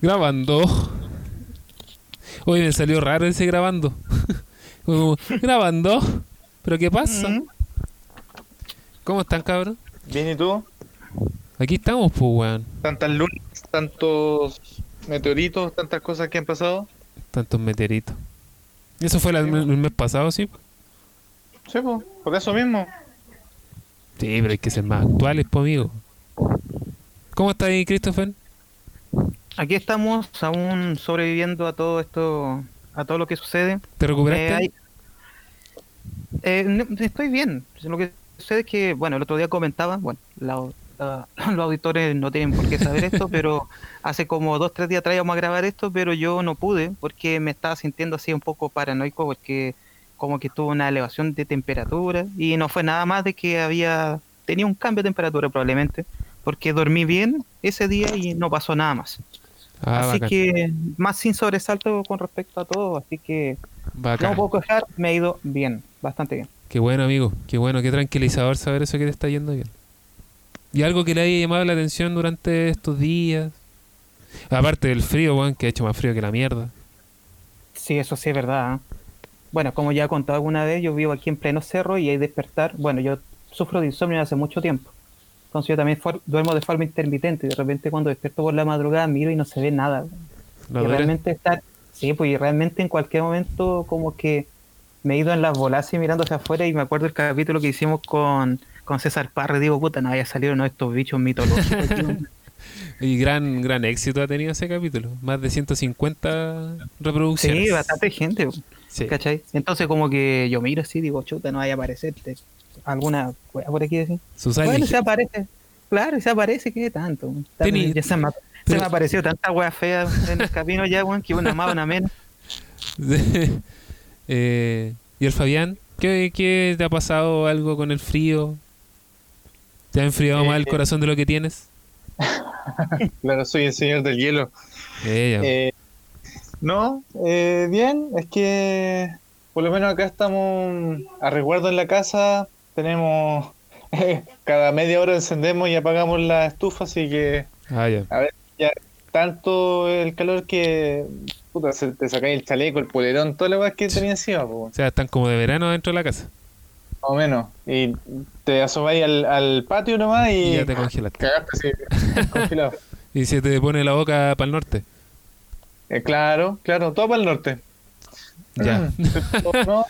Grabando. Hoy me salió raro ese grabando. Como, grabando. ¿Pero qué pasa? Mm. ¿Cómo están, cabrón? Bien, ¿y tú? Aquí estamos, pues, weón. Tantas lunas, tantos meteoritos, tantas cosas que han pasado. Tantos meteoritos. Eso fue el mes pasado, sí. Sí, pues, por eso mismo. Sí, pero hay que ser más actuales, pues, amigo. ¿Cómo está ahí, Christopher? Aquí estamos aún sobreviviendo a todo esto, a todo lo que sucede. ¿Te recuperaste? Eh, hay- eh, no, estoy bien. Lo que sucede es que, bueno, el otro día comentaba, bueno, la- la- los auditores no tienen por qué saber esto, pero hace como dos, tres días atrás íbamos a grabar esto, pero yo no pude porque me estaba sintiendo así un poco paranoico porque como que tuve una elevación de temperatura y no fue nada más de que había, tenía un cambio de temperatura probablemente, porque dormí bien ese día y no pasó nada más. Ah, así bacán. que más sin sobresalto con respecto a todo, así que Bacán. no puedo quejar, me ha ido bien, bastante bien. Qué bueno, amigo. Qué bueno, qué tranquilizador saber eso que te está yendo bien. ¿Y algo que le haya llamado la atención durante estos días? Aparte del frío, weón, que ha hecho más frío que la mierda. Sí, eso sí es verdad. ¿eh? Bueno, como ya he contado alguna vez, yo vivo aquí en pleno cerro y hay despertar. Bueno, yo sufro de insomnio hace mucho tiempo. Entonces yo también duermo de forma intermitente y de repente cuando despierto por la madrugada miro y no se ve nada. ¿La y realmente estar, sí, pues y realmente en cualquier momento como que me he ido en las bolas y mirando hacia afuera y me acuerdo el capítulo que hicimos con, con César Parra y digo, puta, no haya salido uno de estos bichos mitológicos. Y gran, gran éxito ha tenido ese capítulo. Más de 150 reproducciones. sí, bastante gente. Sí. ¿Cachai? Entonces como que yo miro así, digo, chuta, no vaya a aparecerte alguna wea por aquí decir. Sus Bueno, se aparece. Claro, se aparece, ¿qué tanto? Teni- ya se me, se pero- me apareció tanta wea fea en el camino ya, weón, que una más, una menos. Eh, ¿Y el Fabián? ¿Qué, ¿Qué te ha pasado algo con el frío? ¿Te ha enfriado más el Eh, corazón de lo que tienes? Claro, soy el señor del hielo. Eh. Eh, no, eh, bien, es que por lo menos acá estamos a resguardo en la casa. Tenemos, cada media hora encendemos y apagamos la estufa, así que Ah, ya. a ver, ya tanto el calor que puta, se te sacáis el chaleco, el polerón, toda la weá que tenía encima, po, O sea, están como de verano dentro de la casa. más o menos. Y te asomáis al, al patio nomás y, Y ya te congelaste. cagaste así, congelado. Y se te pone la boca para el norte. Eh, claro, claro, todo para el norte. Ya. No,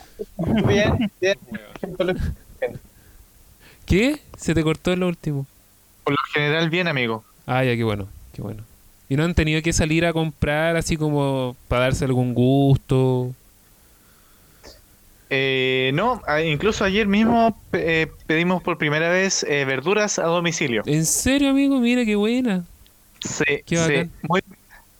bien, bien. ¿Qué? ¿Se te cortó en lo último? Por lo general, bien, amigo. Ah, ya, qué bueno, qué bueno. ¿Y no han tenido que salir a comprar así como para darse algún gusto? Eh, no, incluso ayer mismo eh, pedimos por primera vez eh, verduras a domicilio. ¿En serio, amigo? Mira qué buena. Sí, Qué sí. Muy-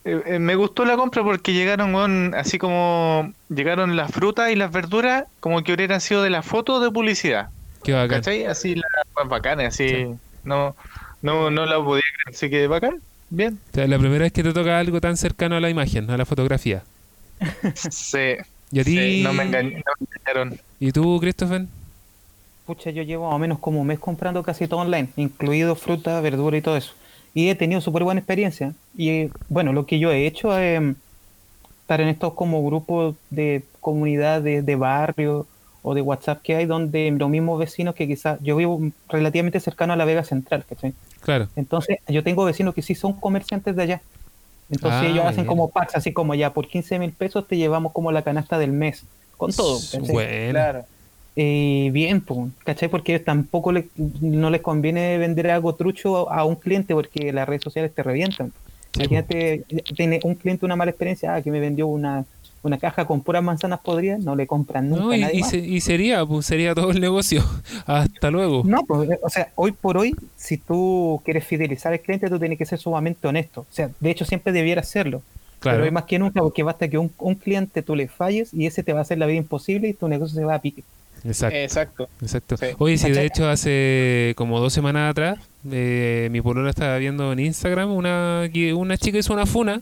eh, me gustó la compra porque llegaron, así como llegaron las frutas y las verduras como que hubieran sido de la foto de publicidad. Qué bacán. ¿Cachai? Así las más bacanas, así. Sí. No, no, no la podía creer. Así que bacán, bien. O sea, la primera vez que te toca algo tan cercano a la imagen, a la fotografía. Sí, ¿Y a ti? sí, no me engañ- no me engañaron. ¿Y tú, Christopher? Pucha, yo llevo más o menos como un mes comprando casi todo online, incluido fruta, verdura y todo eso. Y he tenido súper buena experiencia. Y bueno, lo que yo he hecho es estar en estos como grupos de comunidad de, de barrio o de WhatsApp que hay donde los mismos vecinos que quizás yo vivo relativamente cercano a la Vega Central, ¿cachai? Claro. Entonces, yo tengo vecinos que sí son comerciantes de allá. Entonces, Ah, ellos hacen bien. como packs, así como ya por 15 mil pesos te llevamos como la canasta del mes, con todo. Bueno. Claro. Eh, bien, pues, ¿cachai? Porque tampoco le- no les conviene vender algo trucho a, a un cliente porque las redes sociales te revientan. Sí, Imagínate, tiene un cliente una mala experiencia, ah, que me vendió una, una caja con puras manzanas podridas, no le compran nunca No, a y, nadie y más. se- y sería, pues sería todo el negocio. Hasta luego. No, pues, eh, o sea, hoy por hoy, si tú quieres fidelizar al cliente, tú tienes que ser sumamente honesto. O sea, de hecho, siempre debieras hacerlo. claro. Pero hoy más que nunca, porque basta que un, un cliente tú le falles y ese te va a hacer la vida imposible y tu negocio se va a pique. Exacto. Exacto. Exacto. Sí. Oye, sí, de hecho, hace como dos semanas atrás, eh, mi polola estaba viendo en Instagram una, que una chica hizo una funa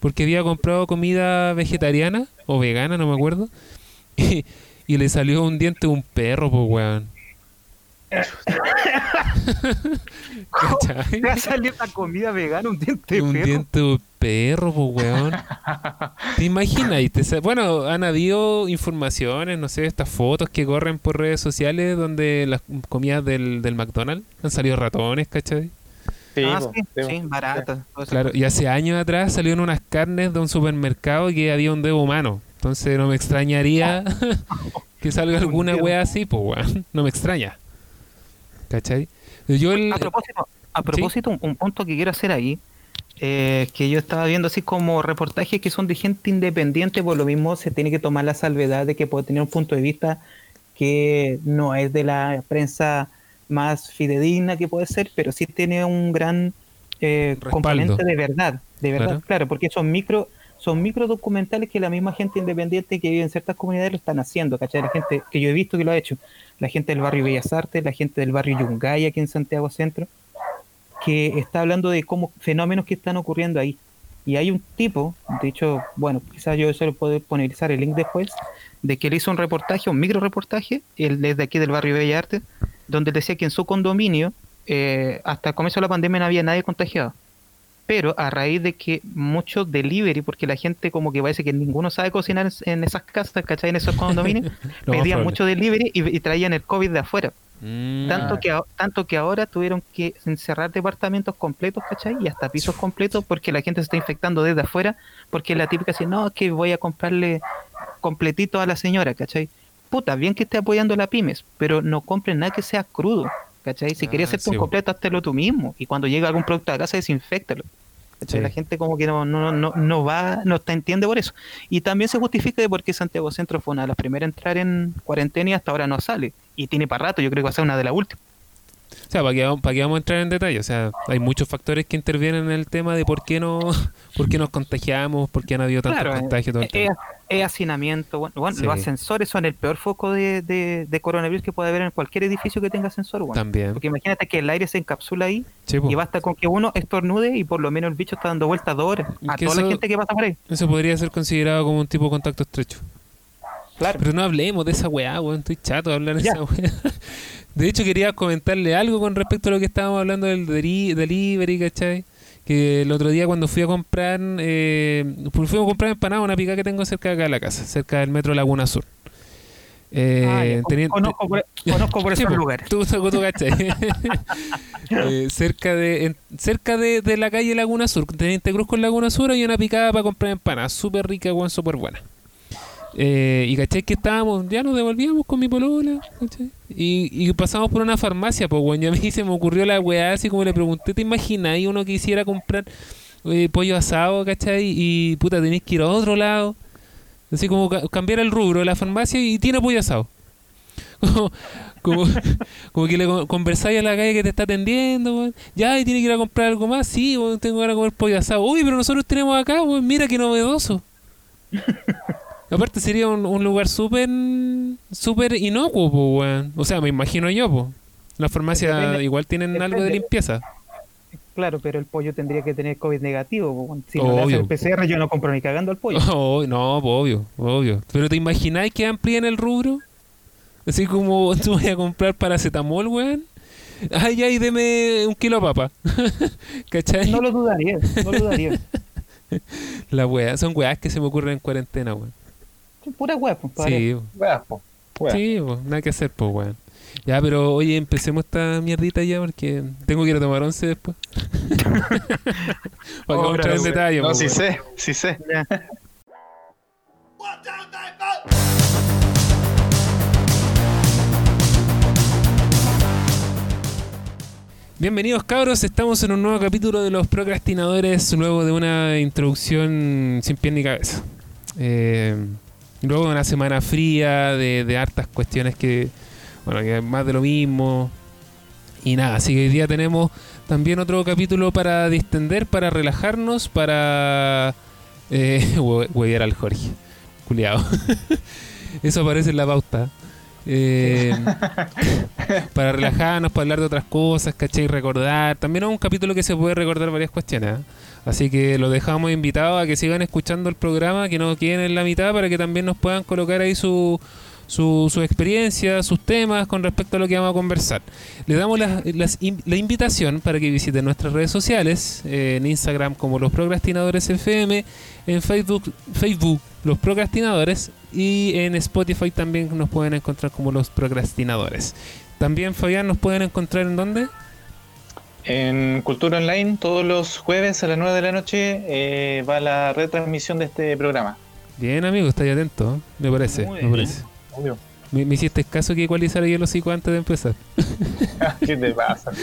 porque había comprado comida vegetariana o vegana, no me acuerdo, y, y le salió un diente de un perro, pues, weón. Te va a salir la comida vegana un diente de un perro. diente de perro, pues, weón. ¿Te imaginas? Y te bueno, han habido informaciones, no sé, estas fotos que corren por redes sociales donde las comidas del, del McDonald's han salido ratones, ¿cachai? Sí, ah, sí, sí, barata. Claro, y hace años atrás salieron unas carnes de un supermercado que había un dedo humano. Entonces no me extrañaría que salga alguna wea así, pues, weón. No me extraña. ¿Cachai? Yo el... A propósito, a propósito un, un punto que quiero hacer ahí, eh, que yo estaba viendo así como reportajes que son de gente independiente, por lo mismo se tiene que tomar la salvedad de que puede tener un punto de vista que no es de la prensa más fidedigna que puede ser, pero sí tiene un gran eh, componente de verdad, de verdad, Claro. claro, porque son micro son micro documentales que la misma gente independiente que vive en ciertas comunidades lo están haciendo, ¿cachai? La gente que yo he visto que lo ha hecho, la gente del barrio Bellas Artes, la gente del barrio Yungay aquí en Santiago Centro, que está hablando de cómo fenómenos que están ocurriendo ahí. Y hay un tipo, de hecho, bueno, quizás yo se lo puedo ponerizar el link después, de que él hizo un reportaje, un micro reportaje, él desde aquí del barrio Bellas Artes, donde él decía que en su condominio, eh, hasta el comienzo de la pandemia no había nadie contagiado. Pero a raíz de que mucho delivery, porque la gente como que parece que ninguno sabe cocinar en- esas casas, ¿cachai? En esos condominios, pedían mucho delivery y, y traían el COVID de afuera. Mm, Tanto que, tanto que ahora tuvieron que encerrar departamentos completos, ¿cachai? Y hasta pisos completos porque la gente se está infectando desde afuera, porque la típica dice, no, es que voy a comprarle completito a la señora, ¿cachai? Puta, bien que esté apoyando la pymes, pero no compren nada que sea crudo, ¿cachai? Si Ah, querías hacerte sí, un completo, háztelo tú mismo. Y cuando llega algún producto a casa, desinfectalo. Sí. La gente como que no, no, no, no va, no te entiende por eso. Y también se justifica de por qué Santiago Centro fue una de las primeras a entrar en cuarentena y hasta ahora no sale. Y tiene para rato, yo creo que va a ser una de las últimas. O sea, ¿para qué, vamos- para qué vamos a entrar en detalle? O sea, hay muchos factores que intervienen en el tema de por qué no, por qué nos contagiamos, por qué han habido tantos Claro, eh, contagios. todo el es, tema. es hacinamiento. Bueno, bueno, Sí. los ascensores son el peor foco de, de, de coronavirus que puede haber en cualquier edificio que tenga ascensor. bueno. También. Porque imagínate que el aire se encapsula ahí Sí, y basta con que uno estornude y por lo menos el bicho está dando vueltas dos horas a toda la eso- gente que pasa por ahí. Eso podría ser considerado como un tipo de contacto estrecho. Claro. Pero no hablemos de esa weá, weón. Estoy chato de hablar de Ya. esa weá. De hecho, quería comentarle algo con respecto a lo que estábamos hablando del deli- delivery, ¿cachai? Que el otro día cuando fui a comprar, eh, pues fui a comprar empanada, una pica que tengo cerca de acá de la casa, cerca del metro Laguna Sur. Eh, Ah, conozco, por, conozco por Sí, esos po, lugares. Tú, tú, tú. Eh, cerca de en- cerca de, de la calle Laguna Sur, Teniente Cruz con Laguna Sur, hay una picada para comprar empanadas, súper rica, weón, súper buena. Eh, y cachai que estábamos, ya nos devolvíamos con mi polola. Y, y pasamos por una farmacia, pues weón, y a mí se me ocurrió la weá, así como le pregunté, ¿te imaginas? Y uno quisiera comprar eh, pollo asado, ¿cachai? Y puta, tenés que ir a otro lado. Así como ca- cambiar el rubro de la farmacia y tiene pollo asado. Como, como, que le con- conversáis a la calle que te está atendiendo. Ya, y tiene que ir a comprar algo más. Sí, weón, tengo ganas de comer pollo asado. Uy, pero nosotros tenemos acá, weón, mira qué novedoso. Aparte sería un, un lugar súper súper inocuo, po, weón. O sea, me imagino yo, po. Las farmacias Depende- igual tienen algo de limpieza. Claro, pero el pollo tendría que tener COVID negativo. po, bueno. Si no le Obvio. hace el PCR, yo no compro ni cagando al pollo. Oh, no, po, obvio, obvio. Pero ¿te imagináis que amplíen el rubro? Así como tú vas a comprar paracetamol, weón. Ay, ay, deme un kilo de papa. ¿Cachai? No lo dudaría, no lo dudaría. La weá, son weas que se me ocurren en cuarentena, weón. Puras weas, pues, Sí, weas. sí, po, nada que hacer, pues, weón. Ya, pero oye, empecemos esta mierdita ya porque tengo que ir a tomar once después. Para entrar en detalle, No, po, sí weón. sé, sí sé. Bienvenidos cabros, estamos en un nuevo capítulo de los procrastinadores, luego de una introducción sin pie ni cabeza. Eh, luego de una semana fría, de, de hartas cuestiones que, bueno, que es más de lo mismo. Y nada, así que hoy día tenemos también otro capítulo para distender, para relajarnos, para eh, huevear al Jorge. Culeado. Eso aparece en la pauta. Eh, para relajarnos, para hablar de otras cosas, ¿cachai? Recordar. También es un capítulo que se puede recordar varias cuestiones. ¿eh? Así que los dejamos invitados a que sigan escuchando el programa, que no queden en la mitad para que también nos puedan colocar ahí su, su, su experiencia, sus temas con respecto a lo que vamos a conversar. Le damos la, las la invitación para que visiten nuestras redes sociales, eh, en Instagram como Los Procrastinadores FM, en Facebook, Facebook Los Procrastinadores y en Spotify también nos pueden encontrar como Los Procrastinadores. También, Fabián, nos pueden encontrar en dónde? En Cultura Online, todos los jueves a las 9 de la noche eh, va la retransmisión de este programa. Bien, amigo, estáis atento, ¿eh? me parece, Muy me bien. parece. Obvio. Me, me hiciste caso que ecualizar ahí el hocico antes de empezar. ¿Qué te pasa?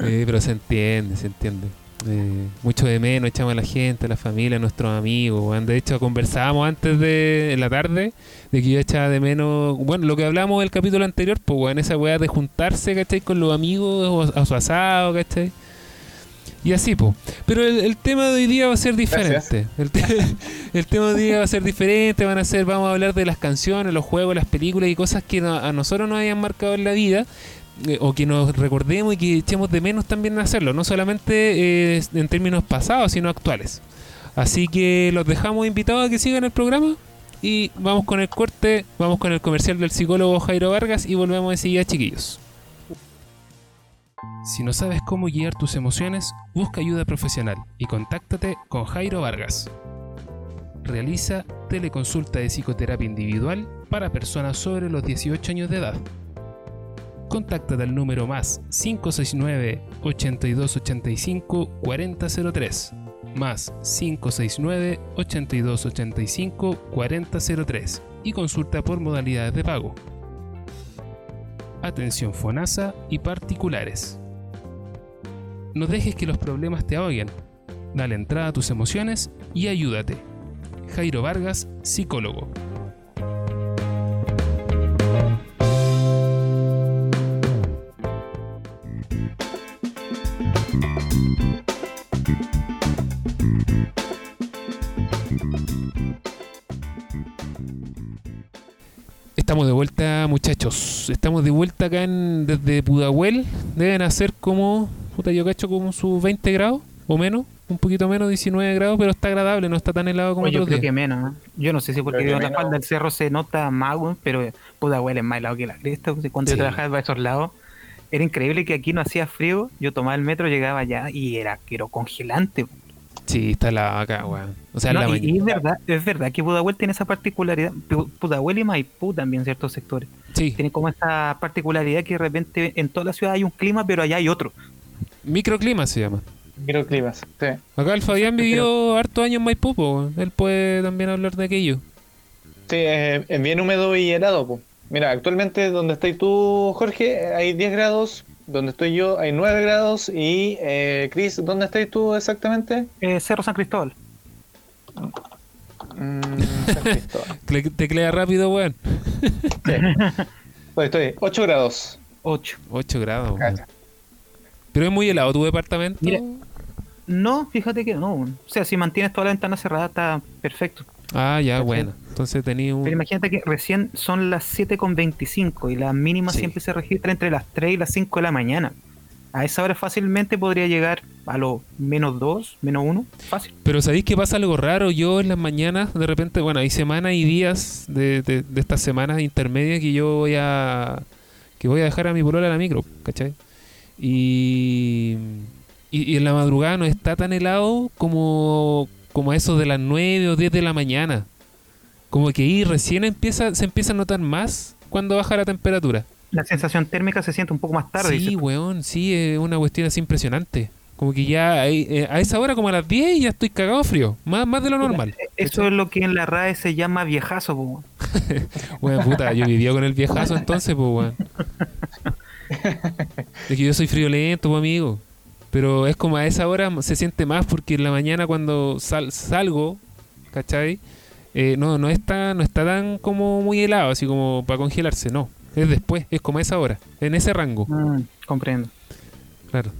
Eh, pero se entiende, se entiende. Eh, mucho de menos echamos a la gente, a la familia, a nuestros amigos. weón. De hecho, conversábamos antes de en la tarde de que yo echaba de menos. Bueno, lo que hablamos del capítulo anterior, pues, weón, esa weá de juntarse, ¿cachai? Con los amigos o a su asado, ¿cachai? Y así, pues. Pero el, el tema de hoy día va a ser diferente. El, te- el tema de hoy día va a ser diferente. Van a ser, vamos a hablar de las canciones, los juegos, las películas y cosas que no- a nosotros nos hayan marcado en la vida o que nos recordemos y que echemos de menos también hacerlo, no solamente eh, en términos pasados, sino actuales. Así que los dejamos invitados a que sigan el programa y vamos con el corte, vamos con el comercial del psicólogo Jairo Vargas y volvemos enseguida, chiquillos. Si no sabes cómo guiar tus emociones, busca ayuda profesional y contáctate con Jairo Vargas. Realiza teleconsulta de psicoterapia individual para personas sobre los 18 años de edad contáctate al número más 569 8285 4003 más 569 8285 4003 y consulta por modalidades de pago. Atención FONASA y particulares. No dejes que los problemas te ahoguen. Dale entrada a tus emociones y ayúdate. Jairo Vargas, psicólogo. Estamos de vuelta, muchachos. Estamos de vuelta acá en, desde Pudahuel. Deben hacer como, puta, yo cacho como sus 20 grados o menos, un poquito menos, 19 grados, pero está agradable, no está tan helado como Oye, yo creo días. que menos. ¿eh? Yo no sé si porque en la falda del cerro se nota más, pero puta huele más helado que la cresta. Cuando Sí. yo trabajaba para esos lados, era increíble que aquí no hacía frío. Yo tomaba el metro, llegaba allá y era, pero congelante. Sí, está helado acá, weón. O sea, en No, la y, y es verdad, es verdad que Pudahuel tiene esa particularidad. Pu- Pudahuel y Maipú también ciertos sectores. Sí, Tiene como esa particularidad que de repente en toda la ciudad hay un clima, pero allá hay otro. microclima se llama. Microclimas, sí. Acá el Fabián Pero- vivió harto años en Maipú, po, él puede también hablar de aquello. Sí, es, es bien húmedo y helado. po. Mira, actualmente donde estás tú, Jorge, hay 10 grados. Donde estoy yo hay 9 grados. Y, eh, Chris, ¿dónde estás tú exactamente? Eh, cerro San Cristóbal. Mm, San Cristóbal. Teclea rápido, weón. Estoy, estoy, 8 grados. 8. 8 grados, weón. Pero es muy helado tu departamento. Mira. No, fíjate que no. O sea, si mantienes toda la ventana cerrada está perfecto. Ah, ya, bueno. Entonces tenía un. Pero imagínate que recién son las 7.25 y la mínima Sí. siempre se registra entre las 3 y las 5 de la mañana. A esa hora fácilmente podría llegar a los menos 2, menos 1. Fácil. Pero ¿sabéis que pasa algo raro? Yo en las mañanas, de repente, bueno, hay semanas y días de, de, de estas semanas intermedias que yo voy a que voy a dejar a mi polola a la micro, ¿cachai? Y, y, y en la madrugada no está tan helado como, como eso de las 9 o 10 de la mañana. Como que ahí recién empieza, se empieza a notar más cuando baja la temperatura. La sensación térmica se siente un poco más tarde. sí, weón, sí, es una cuestión así impresionante. Como que ya eh, a esa hora, como a las 10, ya estoy cagado frío. Más, más de lo normal. Eso es lo que en la RAE se llama viejazo. po. Weón, puta, yo vivía con el viejazo entonces, pues, weón. Es que yo soy friolento, pues, amigo. Pero es como a esa hora se siente más porque en la mañana cuando sal- salgo, ¿cachai? Eh, no, no está, no está tan como muy helado, así como para congelarse, no. Es después, es como a esa hora, en ese rango, Mm, comprendo. claro.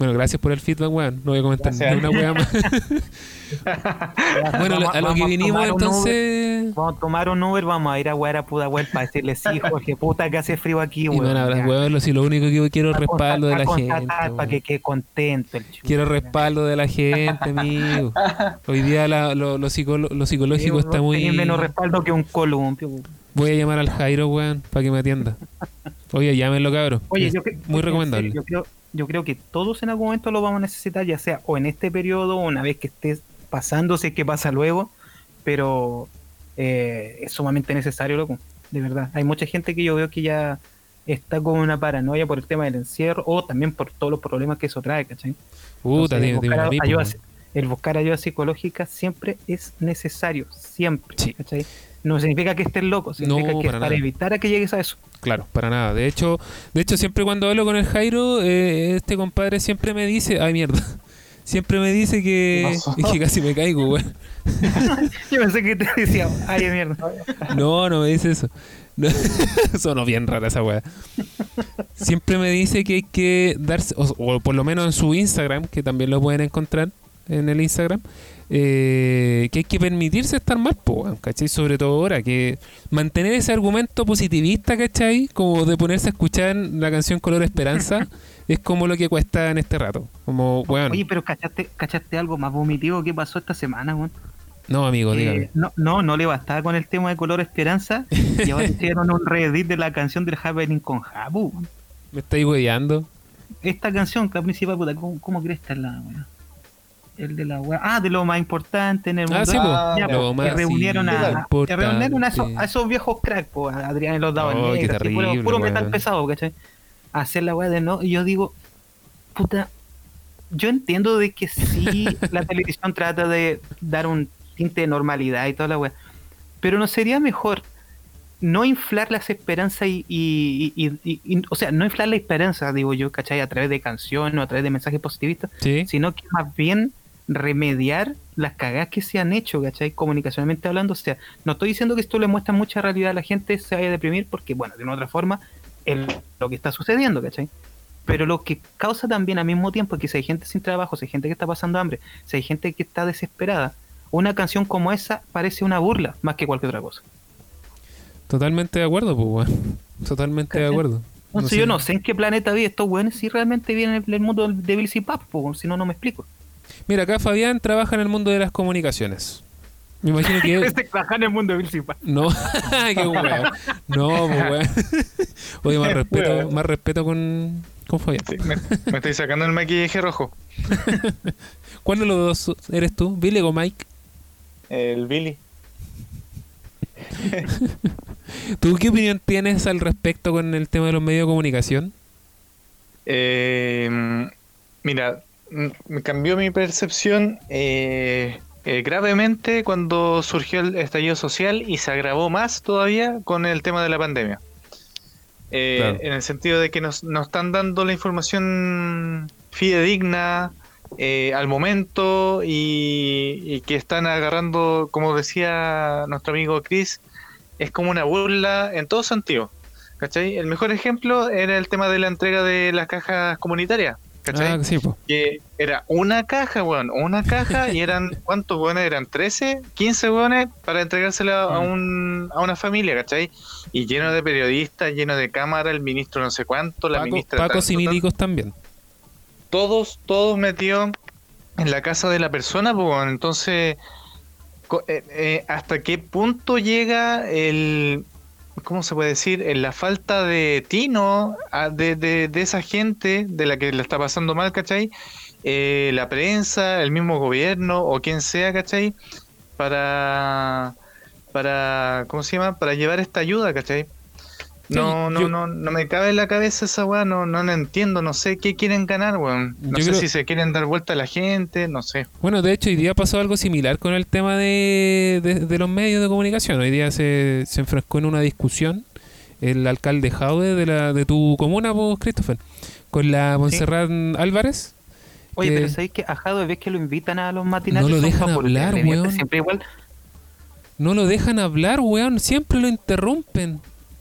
Bueno, gracias por el feedback, weón. No voy a comentar Gracias. ni una weá más. bueno, a lo que vinimos entonces. Vamos a tomar un Uber, vamos a ir a wear a Pudahuel para decirle sí, Jorge, puta que hace frío aquí, Y weón. a ya. weón, lo- si lo único que quiero es Pa' respaldo de la gente. Para que weón. quede contento el chulo. Quiero respaldo de la gente, amigo. Hoy día la- lo, lo psicolo- lo psicológico Sí, está muy. menos respaldo que un columpio. weón. Voy a llamar al Jairo, weón, para que me atienda. Oye, llámenlo, cabrón. Oye, yo, cre- muy en recomendable. Yo creo, yo creo que todos en algún momento lo vamos a necesitar, ya sea o en este periodo o una vez que estés pasando, si es que pasa luego, pero eh, es sumamente necesario, loco, de verdad. Hay mucha gente que yo veo que ya está con una paranoia por el tema del encierro o también por todos los problemas que eso trae, ¿cachai? Puta, ayuda-. El buscar ayuda psicológica siempre es necesario, siempre, Sí. ¿cachai? No significa que estés loco, significa No, que para para nada. evitar a que llegues a eso. Claro, para nada. De hecho, de hecho siempre cuando hablo con el Jairo, eh, este compadre siempre me dice, ay mierda, siempre me dice que, que casi me caigo, weón. Yo pensé que te decía, ay, mierda. No, no me dice eso. No, Sonó bien rara esa weá. Siempre me dice que hay que darse, o, o por lo menos en su Instagram, que también lo pueden encontrar en el Instagram, eh, que hay que permitirse estar mal, weón, ¿cachai? Sobre todo ahora, que mantener ese argumento positivista, ¿cachai? Como de ponerse a escuchar la canción Color Esperanza, es como lo que cuesta en este rato. Como, weón, Oye, pero ¿cachaste, ¿cachaste algo más vomitivo que pasó esta semana, weón? no, amigo, Eh, dígame. no, no, no le bastaba con el tema de color esperanza y ahora hicieron un reedit de la canción del Happening con Jabu. weón. Me estáis weyando. Esta canción, que la principal, puta, ¿cómo, cómo crees que es la weá? El de la weá. Ah, de lo más importante en el mundo. Ah, sí. Ah, Ya, Lo que reunieron a, que reunieron a esos, a esos viejos crack, po, a Adrián y los daban Oh, negros, así, puro, terrible, puro metal pesado, ¿cachai? Hacer la weá de no, y yo digo, puta, yo entiendo de que sí la televisión trata de dar un tinte de normalidad y toda la weá, pero no sería mejor no inflar las esperanzas y, y- y- y- y- o sea, no inflar la esperanza, digo yo, ¿cachai? A través de canciones o a través de mensajes positivistas, Sí. sino que más bien remediar las cagadas que se han hecho, ¿cachai? Comunicacionalmente hablando, o sea, no estoy diciendo que esto le muestra mucha realidad a la gente, se vaya a deprimir, porque, bueno, de una otra forma, es lo que está sucediendo, ¿cachai? Pero lo que causa también al mismo tiempo es que si hay gente sin trabajo, si hay gente que está pasando hambre, si hay gente que está desesperada, una canción como esa parece una burla más que cualquier otra cosa. Totalmente de acuerdo, pues, weón. Totalmente de acuerdo. Entonces sé. yo no sé en qué planeta vive estos weones si realmente vienen del mundo de Bills y Pap, po, si no, no me explico. Mira, acá Fabián trabaja en el mundo de las comunicaciones. Me imagino que. Este trabaja en el mundo Pap. no, qué weón. No, pues, weón. Oye, más respeto, más respeto con, con Fabián. Sí, me, me estoy sacando el maquillaje rojo. ¿Cuál de los dos eres tú? ¿Billy o Mike? El Billy. ¿Tú qué opinión tienes al respecto con el tema de los medios de comunicación? Eh, mira, me cambió mi percepción eh, eh, gravemente cuando surgió el estallido social y se agravó más todavía con el tema de la pandemia. Eh, Claro. En el sentido de que nos, nos están dando la información fidedigna eh, al momento y, y que están agarrando, como decía nuestro amigo Chris, es como una burla en todo sentido. ¿Cachai? El mejor ejemplo era el tema de la entrega de las cajas comunitarias. ¿Cachai? Ah, sí. Que era una caja, weón, una caja y eran, ¿cuántos weones eran? ¿13? ¿15 weones para entregársela a, Mm. un, a una familia, ¿cachai? Y lleno de periodistas, lleno de cámara, el ministro no sé cuánto, la Paco, ministra... Pacos tanto, y tanto. milicos también. Todos, todos metidos en la casa de la persona, pues, weón. entonces, eh, eh, ¿hasta qué punto llega el... ¿Cómo se puede decir? En la falta de tino a- de, de, de esa gente de la que le está pasando mal, ¿cachai? Eh, la prensa, el mismo gobierno o quien sea, ¿cachai? Para, para, ¿cómo se llama? Para llevar esta ayuda, ¿cachai? No, no, yo- no, no me cabe en la cabeza esa weá, no, no la entiendo, no sé qué quieren ganar, weón. No sé creo- si se quieren dar vuelta a la gente, no sé. Bueno, de hecho, hoy día pasó algo similar con el tema de, de- de los medios de comunicación. Hoy día se, se enfrascó en una discusión el alcalde Jaude de, la, de tu comuna, vos, Christopher, con la Montserrat Álvarez. Oye, que- pero ¿sabéis que a Jado ves que lo invitan a los matinales? No lo dejan hablar, weón. Siempre igual. No lo dejan hablar, weón. Siempre lo interrumpen.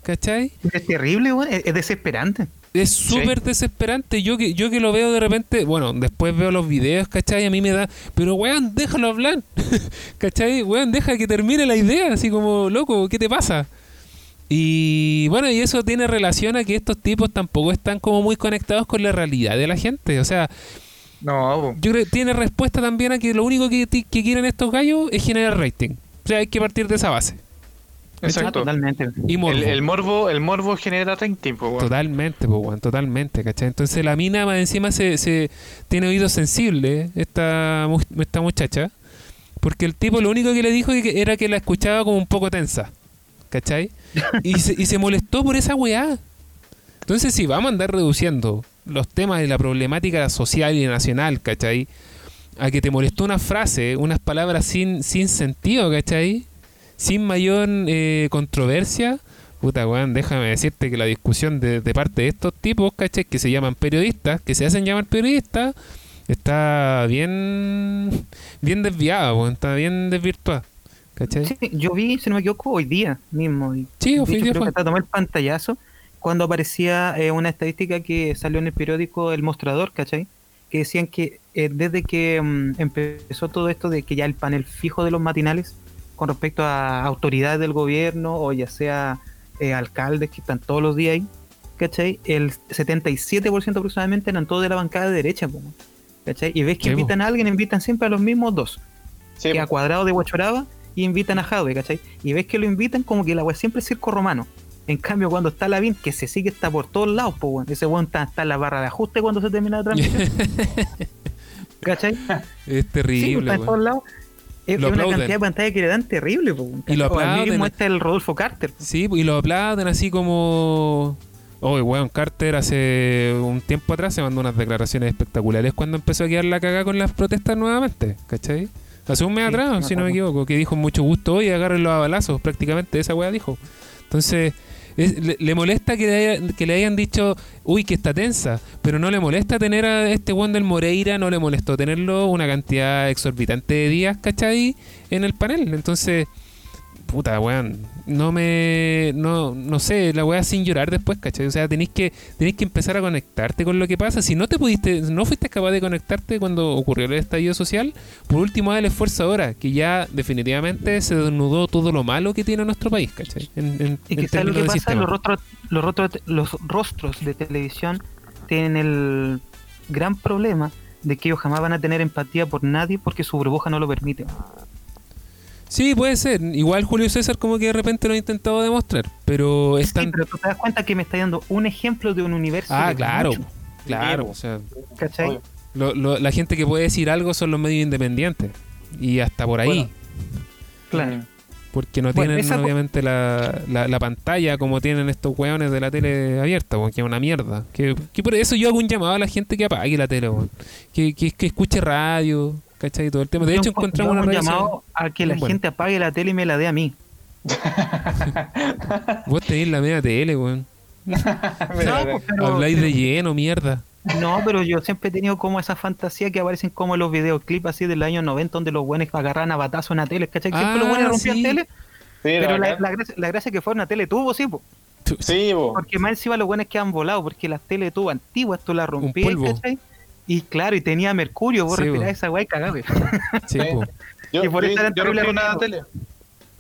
¿Cachai? Es terrible, weón. Es, es desesperante. Es súper desesperante. Yo que, yo que lo veo de repente, bueno, después veo los videos, ¿cachai? A mí me da, pero weón, déjalo hablar. ¿cachai? Weón, deja que termine la idea. Así como, loco, ¿qué te pasa? Y bueno, y eso tiene relación a que estos tipos tampoco están como muy conectados con la realidad de la gente. O sea, No, yo creo que tiene respuesta también a que lo único que quieren estos gallos es generar rating. O sea, hay que partir de esa base. Exacto. totalmente. Y morbo. El, el morbo, el morbo genera rating, weón. Totalmente, pues, weón, totalmente, ¿cachai? Entonces la mina más encima se, se tiene oídos sensibles, esta, esta muchacha, porque el tipo lo único que le dijo que- era que la escuchaba como un poco tensa, ¿cachai? Y se, y se molestó por esa weá. Entonces si vamos a andar reduciendo los temas de la problemática social y nacional, ¿cachai? A que te molestó una frase, unas palabras sin, sin sentido, ¿cachai? Sin mayor eh, controversia, Puta, weón, déjame decirte que la discusión de, de parte de estos tipos, ¿cachai? Que se llaman periodistas, que se hacen llamar periodistas, está bien bien desviada, weón, está bien desvirtuada, ¿cachai? Sí, yo vi, si no me equivoco, hoy día mismo. y Sí, hoy día creo fue. que hasta tomé el pantallazo cuando aparecía eh, una estadística que salió en el periódico El Mostrador, ¿cachai? Que decían que eh, desde que mm, empezó todo esto de que ya el panel fijo de los matinales con respecto a autoridades del gobierno o ya sea eh, alcaldes que están todos los días ahí, ¿cachai? El 77% aproximadamente eran todos de la bancada de derecha, ¿cachai? Y ves que Sí, invitan a alguien, invitan siempre a los mismos dos Sí, que a Cuadrado de Huachoraba y invitan a Jaude, ¿cachai? Y ves que lo invitan como que la weá siempre es circo romano. En cambio, cuando está Lavín, que se sigue está por todos lados, pues. Ese weón está, está en la barra de ajuste cuando se termina la transmisión. ¿Cachai? Es Sí, terrible, está en todos weón. lados. Es, Lo una aplauden. cantidad de pantalla que le dan terrible, weón, Y lo aplauden. mismo está el Rodolfo Carter. Sí, y lo aplauden así como... Oye, weón, Carter hace un tiempo atrás se mandó unas declaraciones espectaculares cuando empezó a quedar la cagada con las protestas nuevamente, ¿cachai? Hace un mes Sí, atrás, si no me equivoco, que dijo mucho gusto, oye, agárrenlos a balazos, prácticamente esa weá dijo. Entonces, le, le molesta que le, que le hayan dicho, uy, que está tensa, pero no le molesta tener a este Juan del Moreira, no le molestó tenerlo una cantidad exorbitante de días, ¿cachai? En el panel. Entonces, puta, weón, no me. No, no sé, la weá sin llorar después, ¿cachai? O sea, tenéis que, tenéis que empezar a conectarte con lo que pasa. Si no te pudiste, no fuiste capaz de conectarte cuando ocurrió el estallido social, por último, haz el esfuerzo ahora, que ya definitivamente se desnudó todo lo malo que tiene nuestro país, ¿cachai? En, en, Y lo que pasa, sistema. los rostros, los, rostros, los rostros de televisión tienen el gran problema de que ellos jamás van a tener empatía por nadie porque su burbuja no lo permite. Sí, puede ser. Igual Julio César como que de repente lo ha intentado demostrar, pero Sí, están... pero tú te das cuenta que me está dando un ejemplo de un universo. ah, claro, claro. Sí, O sea, ¿Cachai? Obvio. lo- lo- la gente que puede decir algo son los medios independientes. Y hasta por ahí. Bueno. Claro. Porque no tienen obviamente la, la, la pantalla como tienen estos weones de la tele abierta, weón, que es una mierda. Que, que por eso yo hago un llamado a la gente que apague la tele. Que, que, que escuche radio, ¿cachai? Todo el tema. De Yo hecho, enco- encontramos una llamado a que la Bueno. gente apague la tele y me la dé a mí. Vos tenés la media tele, weón. Mira, pues, pero- Habláis de lleno, mierda. No, pero yo siempre he tenido como esa fantasía que aparecen como en los videoclips así del año 90 donde los buenos agarran a batazo una tele, ¿cachai? Que Ah, Siempre los buenos rompían sí. tele, Sí, pero la, gracia, la gracia que fue una tele tubo, sí, po. Sí, po. porque más encima los buenos quedan volados, porque las tele tubo antiguas tú las rompías. ¿cachai? Y claro, y tenía mercurio, vos Sí, respirabas po. esa weá y. Sí, po. Yo, Y por yo- eso yo rompí una tele.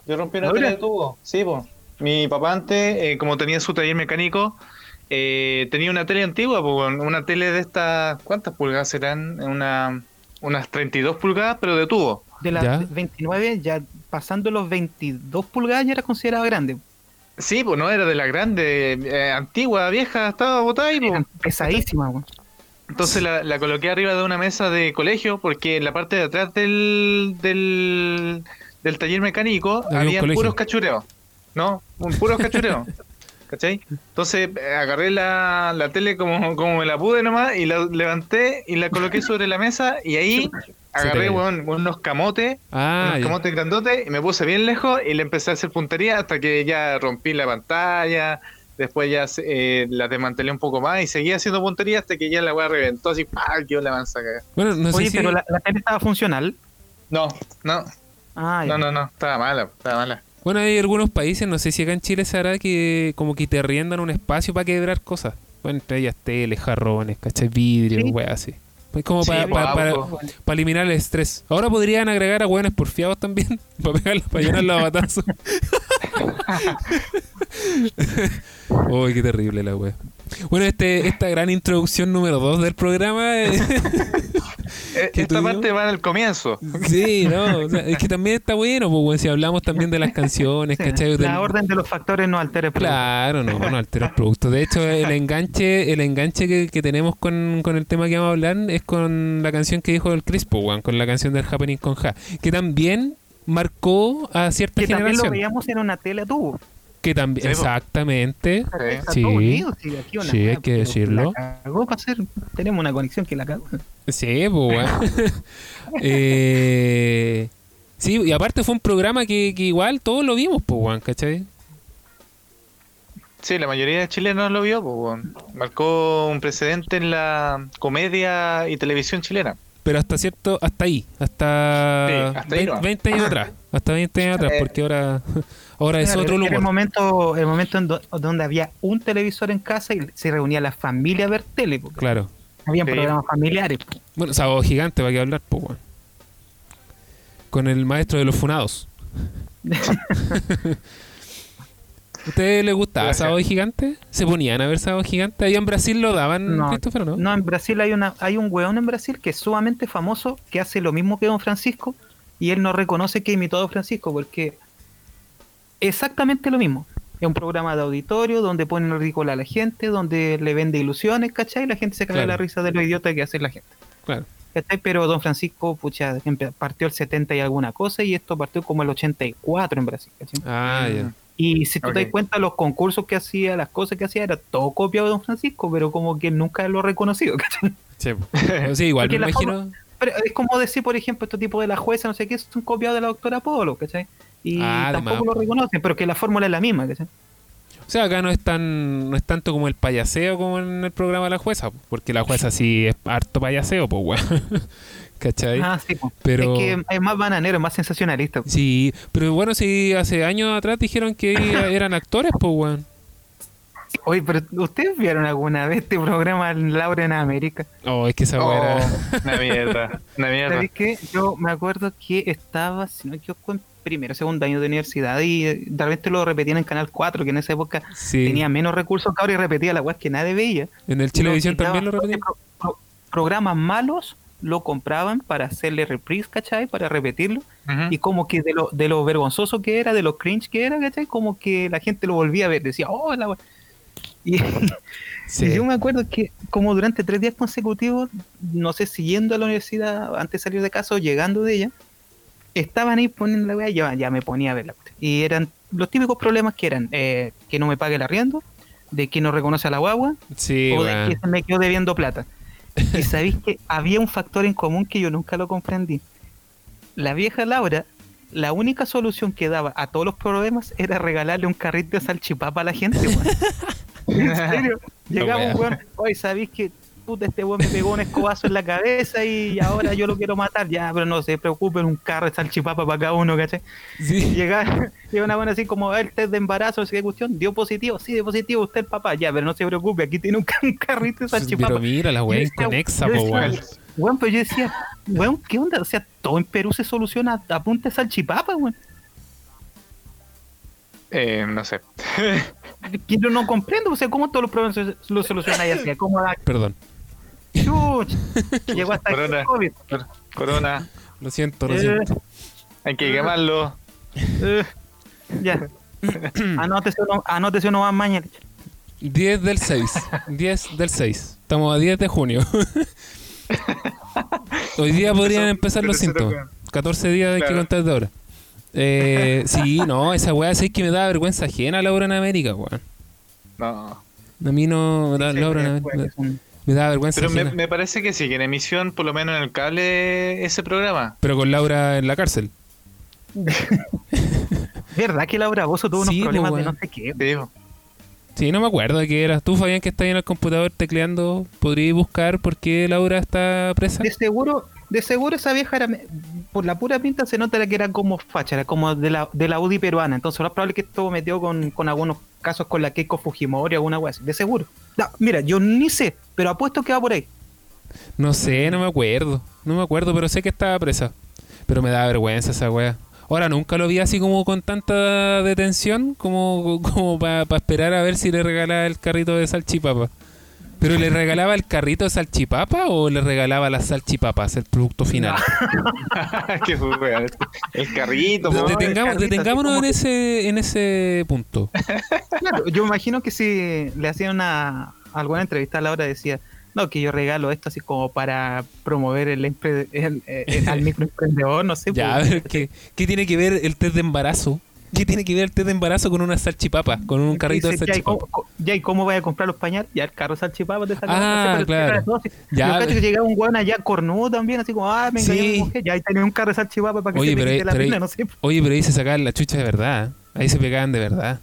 Yo rompí una ¿De tele de tubo. Sí, po. Mi papá antes, eh, como tenía su taller mecánico, eh, tenía una tele antigua, po, una tele de estas, ¿cuántas pulgadas serán? Una, unas 32 pulgadas, pero de tubo. De las Ya. 29, ya pasando los 22 pulgadas ya era considerado grande. Sí, pues no era de la grande, eh, antigua, vieja, estaba botada. Eran pesadísimas, weón. Entonces la, la coloqué arriba de una mesa de colegio porque en la parte de atrás del, del, del taller mecánico Había puros cachureos. ¿No? Un puros cachureos. ¿Cachai? Entonces eh, agarré la, la tele como, como me la pude nomás y la levanté y la coloqué sobre la mesa y ahí agarré weón, unos camotes, Ah, unos ya. camotes grandotes y me puse bien lejos y le empecé a hacer puntería hasta que ya rompí la pantalla. Después ya eh, la desmantelé un poco más y seguía haciendo puntería hasta que ya la weá reventó así, ¡pah! quedó la mansa cagada. Bueno, no Oye, sé si... pero la, la tele estaba funcional. No, no, Ah, no, no, no, estaba mala, estaba mala. Bueno, hay algunos países, no sé si acá en Chile se hará que como que te arriendan un espacio para quebrar cosas. Bueno, entre ellas tele, jarrones, ¿cachai? Vidrio, Sí. así. Es como Sí, para guau, po. eliminar el estrés. Ahora podrían agregar a hueones porfiados también, para pegarlos, para llenar los batazos. Uy, qué terrible la wea. Bueno, este, esta gran introducción número 2 del programa. eh, Eh, ¿Qué Esta parte va en el comienzo. sí, no, o sea, es que también está bueno, pues, weón, si hablamos también de las canciones, Sí, ¿cachai? Del- la orden de los factores no altera el producto. Claro, no, no altera el producto. De hecho, el enganche, el enganche que, que tenemos con, con el tema que vamos a hablar es con la canción que dijo el Crispo, weón, con la canción del Happening con Ja, que también marcó a cierta Que también lo generación. veíamos en una tele tubo. Que también, Sí, exactamente. Sí. sí, aquí una Sí, hay que decirlo. la cagó para hacer, tenemos una conexión que la cagó. Sí, pues. Eh, sí, y aparte fue un programa que, que igual todos lo vimos, pues, ¿cachai? Sí, la mayoría de chilenos lo vio, pues, marcó un precedente en la comedia y televisión chilena. Pero hasta cierto, hasta ahí, hasta, Sí, hasta ahí 20, no. 20 años atrás, hasta 20 años atrás, Eh. porque ahora, ahora es otro era el momento, el momento en do- donde había un televisor en casa y se reunía la familia a ver tele. porque Claro. Habían Sí. programas familiares. Bueno, sábado gigante, ¿para qué hablar, pues? Con el maestro de los funados. ¿Ustedes les gustaba sábado gigante? ¿Se ponían a ver sábado gigante? Allá en Brasil lo daban, No, Christopher, ¿no? No, en Brasil hay una hay un weón en Brasil que es sumamente famoso que hace lo mismo que Don Francisco y él no reconoce que imitó a Don Francisco porque exactamente lo mismo. Es un programa de auditorio donde ponen ridículo a la gente, donde le vende ilusiones, ¿cachai? Y la gente se cae de Claro. la risa de lo idiota que hace la gente. Claro. ¿cachai? Pero Don Francisco, pucha, partió el 70 y alguna cosa y esto partió como el 84 en Brasil, ¿cachai? Ah, ya. Y si tú te das cuenta, los concursos que hacía, las cosas que hacía, era todo copiado de Don Francisco, pero como que nunca lo ha reconocido, ¿cachai? Sí, igual Porque me imagino. Pero es como decir, por ejemplo, este tipo de la jueza, no sé qué, es un copiado de la doctora Polo, ¿cachai? Y Ah, tampoco lo reconocen, pero que la fórmula es la misma, ¿cachai? O sea, acá no es tan no es tanto como el payaseo como en el programa de la jueza, po, porque la jueza sí es harto payaseo, pues, weón. ¿Cachai? Ah, sí. Pero- Es que es más bananero, es más sensacionalista. Sí, pero bueno, si hace años atrás dijeron que eran actores, pues, weón. Oye, pero ¿ustedes vieron alguna vez este programa Laura en América? Oh, es que esa Oh, weá era- una mierda, una mierda. ¿Sabéis qué? Yo me acuerdo que estaba, si no me equivoco, en primero segundo año de universidad y eh, de repente lo repetían en Canal 4, que en esa época Sí. tenía menos recursos que ahora y repetía la weá que nadie veía. En el Chilevisión también lo repetían. pro- pro- programas malos lo compraban para hacerle reprise, ¿cachai? Para repetirlo. Y como que de lo, de lo vergonzoso que era, de lo cringe que era, ¿cachai? Como que la gente lo volvía a ver, decía, oh, la weá". Y, Sí. y yo me acuerdo que como durante tres días consecutivos, no sé, si yendo a la universidad antes de salir de casa o llegando de ella, estaban ahí poniendo la weá, ya, ya me ponía a verla. Y eran los típicos problemas que eran eh, que no me pague el arriendo, de que no reconoce a la guagua, Sí, o de que se me quedó debiendo plata. Y sabéis que había un factor en común que yo nunca lo comprendí. La vieja Laura, la única solución que daba a todos los problemas era regalarle un carrito de salchipapa a la gente, weón. En serio, llegaba un weón, oye, ¿sabéis que puta este weón me pegó un escobazo en la cabeza y ahora yo lo quiero matar? Ya, pero no se preocupen, un carro de salchipapa para cada uno, ¿cachai? Sí. llega, llega una buena así como el test de embarazo, no sé qué cuestión, dio positivo, sí, dio positivo, usted el papá, ya, pero no se preocupe, aquí tiene un, un carrito de salchipapa. Pero mira, la inconexa, yo po, weón. Weón, pero yo decía, weón, ¿qué onda? O sea, todo en Perú se soluciona a punta de salchipapa, weón. Eh, no sé. Que yo no comprendo, o sea, ¿cómo todos los problemas los solucionáis así? ¿Cómo la Perdón. Chuch? Llegó hasta Corona. el COVID. Corona, Lo siento, lo Eh, siento. hay que quemarlo. eh, ya. Anótese uno, anótese uno más mañana. 10 del 6. 10 del 6. Estamos a 10 de junio. Hoy día podrían empezar los síntomas. weón. 14 días hay que Claro. contar de ahora. Eh, sí, no, esa weá sí que me da vergüenza ajena Laura en América, weón. No. A mí no, la- Sí, Laura en weón, América, me da vergüenza Pero me, parece que sigue en emisión, por lo menos en el cable, ese programa. Pero con Laura en la cárcel. ¿Verdad que Laura Bozo tuvo unos Sí, problemas pues, de no sé qué? Te digo. Sí, no me acuerdo de qué era. Tú, Fabián, que estás ahí en el computador tecleando, ¿podrías buscar por qué Laura está presa? De seguro, de seguro esa vieja era, por la pura pinta se nota que era como facha, era como de la, de la UDI peruana. Entonces lo más probable es que estuvo metido con, con algunos casos con la Keiko Fujimori o alguna wea así. De seguro. No, mira, yo ni sé, pero apuesto que va por ahí. No sé, no me acuerdo. No me acuerdo, pero sé que estaba presa. Pero me da vergüenza esa wea. Ahora, nunca lo vi así como con tanta detención como, como para esperar a ver si le regalaba el carrito de salchipapa. ¿Pero le regalaba el carrito de salchipapa o le regalaba las salchipapas, el producto final? Qué wea, El carrito, po. Detengamos- el carrito, detengámonos en ese, en ese punto. Claro, yo imagino que si le hacían una alguna entrevista a la hora decía, no, que yo regalo esto así como para promover el, el- al microemprendedor, no sé. Ya, a pues. ver, ¿qué, ¿qué tiene que ver el test de embarazo? ¿Qué tiene que ver el test de embarazo con una salchipapa? Con un carrito de ya, ¿y salchipapa. cómo, ya, ¿y cómo voy a comprar los pañales? Ya, el carro salchipapa te sale. Ah, pero claro. era todo así. Ya, Yo que llegaba un weón allá cornudo también, así como, ah, me engañó Sí. mi mujer, ya ahí tenía un carro de salchipapa para que Oye, se pero quite la ahí- no sé. Oye, pero ahí se sacaban la chucha de verdad. ¿eh? Ahí se pegaban de verdad.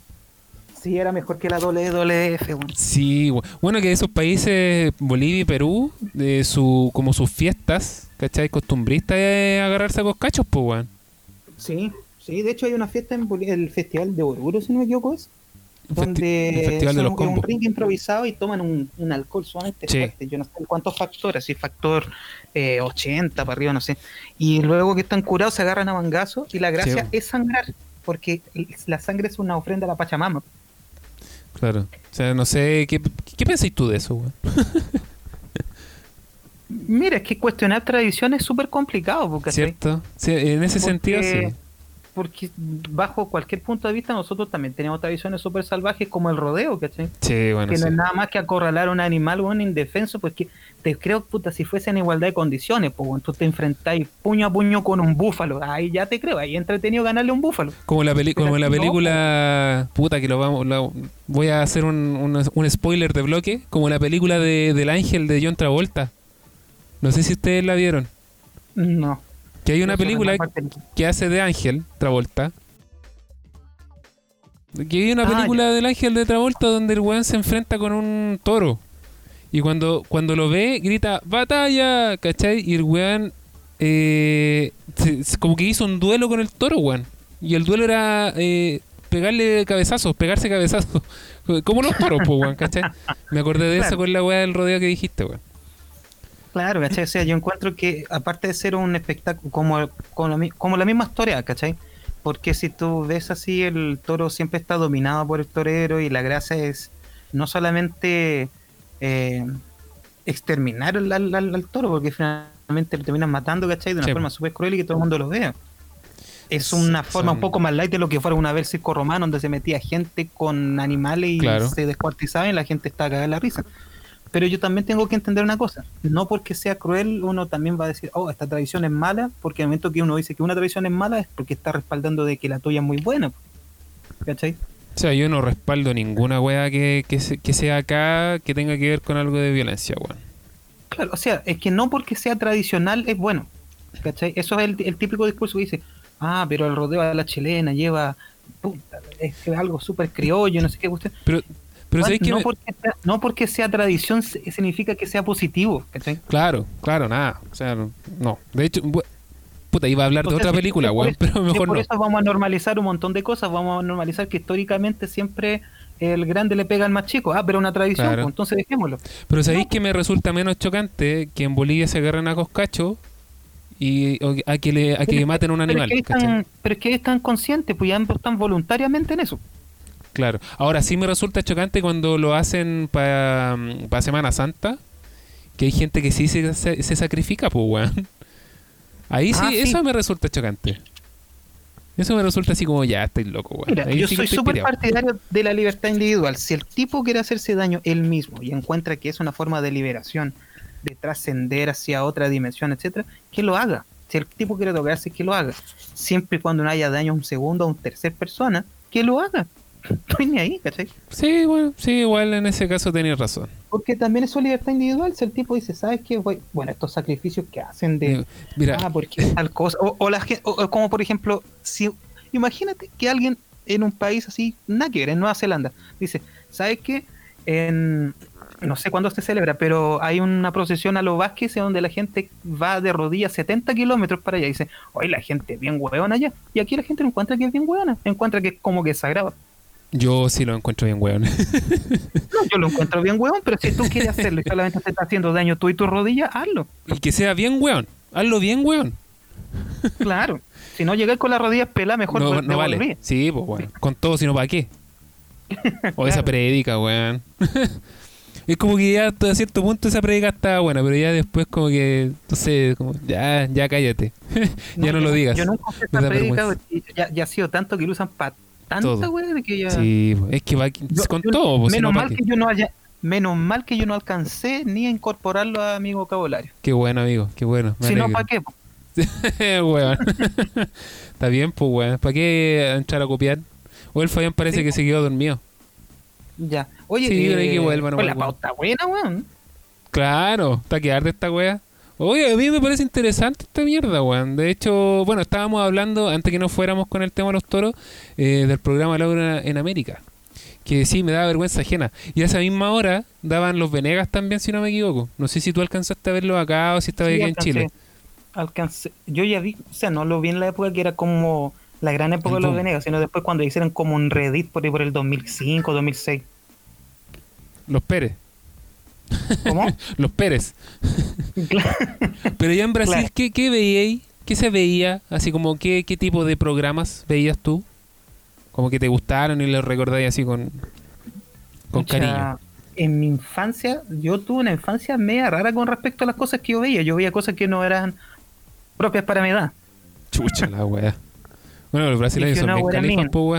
Sí, era mejor que la WWF, weón. Sí, bu- bueno que esos países, Bolivia y Perú, de su, como sus fiestas, ¿cachai? Costumbristas es agarrarse a coscachos, pues, weón. Sí, sí, de hecho hay una fiesta en el Festival de Oruro, si no me equivoco, es. Donde festival de los un ring improvisado y toman un, un alcohol sumamente Sí. fuerte. Yo no sé cuántos factores, si factor eh, 80 para arriba, no sé. Y luego que están curados se agarran a mangazos y la gracia Sí. es sangrar, porque la sangre es una ofrenda a la Pachamama. Claro. O sea, no sé, ¿qué, qué pensáis tú de eso, weón? Mira, es que cuestionar tradición es súper complicado, porque ¿Cierto? Sí, en ese sentido, sí. Porque bajo cualquier punto de vista nosotros también tenemos tradiciones súper salvajes como el rodeo, ¿cachai? Sí, bueno, que sí. no es nada más que acorralar a un animal un indefenso, pues que te creo, puta, si fuese en igualdad de condiciones, pues weón, tú te enfrentáis puño a puño con un búfalo, ahí ya te creo, ahí entretenido ganarle un búfalo. Como la, peli- como la película. Puta, que lo vamos. lo- voy a hacer un, un, un spoiler de bloque. Como la película de, del ángel de John Travolta. No sé si ustedes la vieron. No. Que hay una película que hace de ángel, Travolta. Que hay una Ah, película del ángel de Travolta donde el weón se enfrenta con un toro. Y cuando, cuando lo ve, grita ¡Batalla! ¿Cachai? Y el weón eh, se- como que hizo un duelo con el toro, weón. Y el duelo era eh, pegarle cabezazos, pegarse cabezazos. Como los toros, pues, weón, ¿cachai? Me acordé de eso con la weá del rodeo que dijiste, weón. Claro, ¿cachai? O sea, yo encuentro que aparte de ser un espectáculo como, como, la, mi- como la misma historia, ¿cachai? Porque si tú ves así, el toro siempre está dominado por el torero y la gracia es no solamente eh, exterminar al, al- al- al toro, porque finalmente lo terminan matando, ¿cachai? De una Sí. forma súper cruel y que todo el mundo lo vea. Es una Son- forma un poco más light de lo que fuera una vez circo romano, donde se metía gente con animales y Claro. se descuartizaba y la gente estaba cagada de la risa. Pero yo también tengo que entender una cosa, no porque sea cruel uno también va a decir, oh, esta tradición es mala, porque al momento que uno dice que una tradición es mala es porque está respaldando de que la tuya es muy buena. ¿Cachai? O sea, yo no respaldo ninguna weá que, que, se- que sea acá que tenga que ver con algo de violencia, weón. Claro, o sea, es que no porque sea tradicional es bueno. ¿Cachai? Eso es el, el típico discurso que dice, ah, pero el rodeo a la chilena lleva, puta, es algo súper criollo, no sé qué cuestión. Pero, pero Bueno, ¿sabéis que no, me- porque sea, no porque sea tradición significa que sea positivo, ¿cachai? Claro, claro, nada. O sea, no. De hecho, puta, iba a hablar de otra película, weón, eso- pero mejor por no. eso vamos a normalizar un montón de cosas, vamos a normalizar que históricamente siempre el grande le pega al más chico. Ah, pero una tradición, Claro. pues, entonces dejémoslo. Pero ¿sabéis que me resulta menos chocante que en Bolivia se agarren a coscacho y o a que le a que Pero- maten a un pero animal? Es que están, pero es que están conscientes, pues ya están voluntariamente en eso. Claro. Ahora sí me resulta chocante cuando lo hacen para Semana Santa, que hay gente que sí se, se, se sacrifica, pues, weón. Ahí sí, Ah, sí. eso me resulta chocante. Eso me resulta así como, ya, estoy loco, weón. Mira, yo sí soy súper partidario de la libertad individual. Si el tipo quiere hacerse daño él mismo y encuentra que es una forma de liberación, de trascender hacia otra dimensión, etcétera, que lo haga. Si el tipo quiere drogarse, que lo haga. Siempre y cuando no haya daño a un segundo o a un tercer persona, que lo haga. No hay ni ahí, ¿cachai? Sí, bueno, sí, igual en ese caso tenías razón. Porque también es su libertad individual. Si el tipo dice, ¿sabes qué? Voy- Bueno, estos sacrificios que hacen de, Mira, ah, porque tal cosa. O, o la o- o como por ejemplo, si imagínate que alguien en un país así, nada que ver, en Nueva Zelanda, dice, ¿sabes qué? En, no sé cuándo se celebra, pero hay una procesión a los Vázquez donde la gente va de rodillas 70 kilómetros para allá. Y dice, oye, la gente es bien hueona allá. Y aquí la gente no encuentra que es bien hueona, encuentra que es como que es sagrado. Yo sí lo encuentro bien, weón. No, yo lo encuentro bien, weón, pero si tú quieres hacerlo y solamente te está haciendo daño tú y tu rodilla, hazlo. y que sea bien, weón. Hazlo bien, weón. Claro. Si no llegas con las rodillas peladas, mejor no, te no vale. Sí, pues, weón. Con todo, sino para qué. O esa predica, weón. es como que ya a cierto punto esa predica está buena, pero ya después como que, no sé, como, ya, ya cállate. ya no, yo lo digas. Yo nunca usé da predica, ya, ya ha sido tanto que lo usan para tanta, weón, de que ya... Sí, es que va Yo- con yo- todo, menos no, ¿pa' mal que yo no haya... Menos mal que yo no alcancé ni a incorporarlo a mi vocabulario. Qué bueno, amigo, qué bueno. me Si no. ¿para qué? weón. Está bien, pues, weón. ¿Para qué entrar a copiar? O el Fabián parece Sí. que se quedó dormido. Ya. Oye, Sí, que eh, vuelvan, pues la pauta buena, weón. Claro, está que arde esta wea. Oye, a mí me parece interesante esta mierda, weón. De hecho, bueno, estábamos hablando, antes que no fuéramos con el tema de los toros, eh, del programa Laura en América. Que sí, me daba vergüenza ajena. Y a esa misma hora daban los Venegas también, si no me equivoco. No sé si tú alcanzaste a verlo acá o si estaba Sí, aquí en. Chile. Alcancé. Yo ya vi, o sea, no lo vi en la época que era como la gran época de los. Venegas, sino después cuando hicieron como un Reddit por ahí por el 2005, 2006. Los Pérez. ¿Cómo? Los Pérez. Pero ya en Brasil, Claro. ¿qué, qué veíais? ¿Qué se veía? Así como, ¿qué, ¿qué tipo de programas veías tú? Como que te gustaron y los recordáis así con, con cariño. En mi infancia, yo tuve una infancia media rara con respecto a las cosas que yo veía. Yo veía cosas que no eran propias para mi edad. Chucha la wea. Bueno, los brasileños son bien califas, po.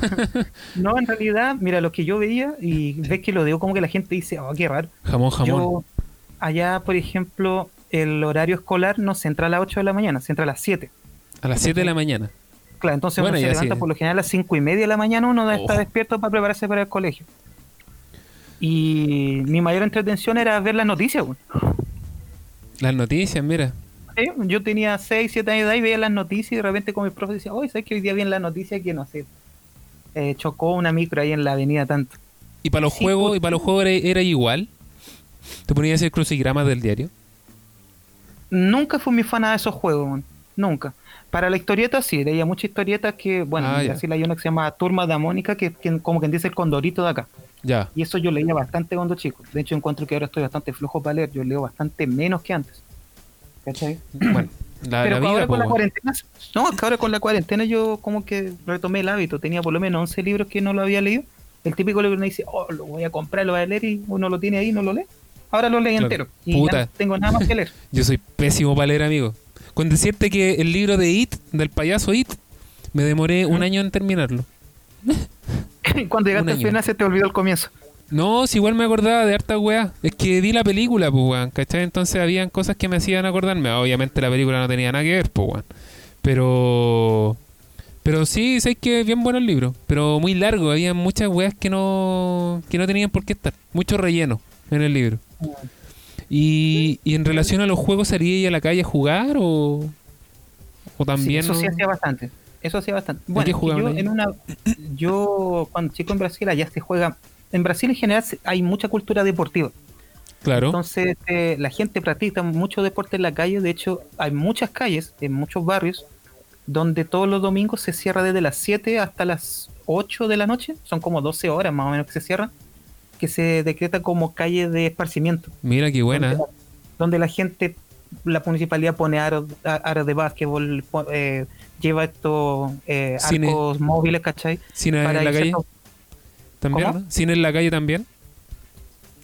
No, en realidad, mira, lo que yo veía, y ves que lo digo como que la gente dice, oh, qué raro. Jamón, jamón. Yo, allá, por ejemplo, el horario escolar no se entra a las 8 de la mañana, se entra a las 7. A las 7 de la mañana. Claro, entonces Bueno, uno se levanta sí. por lo general a las 5 y media de la mañana, uno está Oh. despierto para prepararse para el colegio. Y mi mayor entretención era ver las noticias. güey. Las noticias, mira. Yo tenía 6, 7 años de edad y veía las noticias y de repente con mi profe decía, oye, ¿sabes que hoy día vi en la noticia que no sé? Eh, chocó una micro ahí en la avenida tanto. ¿Y para los Sí, juegos, pues, y para los juegos era, era igual? ¿Te ponías a hacer crucigramas del diario? Nunca fui muy fan de esos juegos, nunca. Para la historieta sí, leía muchas historietas que, bueno, Ah. Brasil hay una que se llama Turma de Mónica, que, que como quien dice el condorito de acá. Ya. Y eso yo leía bastante cuando chico. De hecho, encuentro que ahora estoy bastante flojo para leer. Yo leo bastante menos que antes. ¿Cachai? Bueno, la, Pero la ahora vida, con la cuarentena. No, es que ahora con la cuarentena yo como que retomé el hábito. Tenía por lo menos 11 libros que no lo había leído. El típico libro uno dice, oh, lo voy a comprar, lo voy a leer y uno lo tiene ahí y no lo lee. Ahora lo leí Claro. entero. Y Puta. ya no tengo nada más que leer. Yo soy pésimo para leer, amigo. Con decirte que el libro de It, del payaso It, me demoré un año en terminarlo. Cuando llegaste al final se te olvidó el comienzo. No, si igual me acordaba de harta weá. Es que vi la película, pues, weón, ¿cachai? Entonces habían cosas que me hacían acordarme. Obviamente la película no tenía nada que ver, pues, weón. Pero... Pero sí, sé que es bien bueno el libro. Pero muy largo. Había muchas weas que no, que no tenían por qué estar. Mucho relleno en el libro. Y, y en relación a los juegos, ¿salía ella a la calle a jugar o, o también? Sí, eso sí hacía bastante. Eso hacía bastante. Bueno, yo ahí? en una yo cuando chico en Brasil allá se juega en Brasil en general hay mucha cultura deportiva. Claro. Entonces eh, la gente practica mucho deporte en la calle, de hecho hay muchas calles en muchos barrios donde todos los domingos se cierra desde las 7 hasta las 8 de la noche, son como 12 horas más o menos que se cierran, que se decreta como calle de esparcimiento. Mira qué buena. Donde, donde la gente, la municipalidad pone aros, aros de básquetbol, eh, lleva estos eh, Cine. arcos móviles, ¿cachai? ¿Cine en la calle cierto- también? ¿Cómo? ¿Cine en la calle también?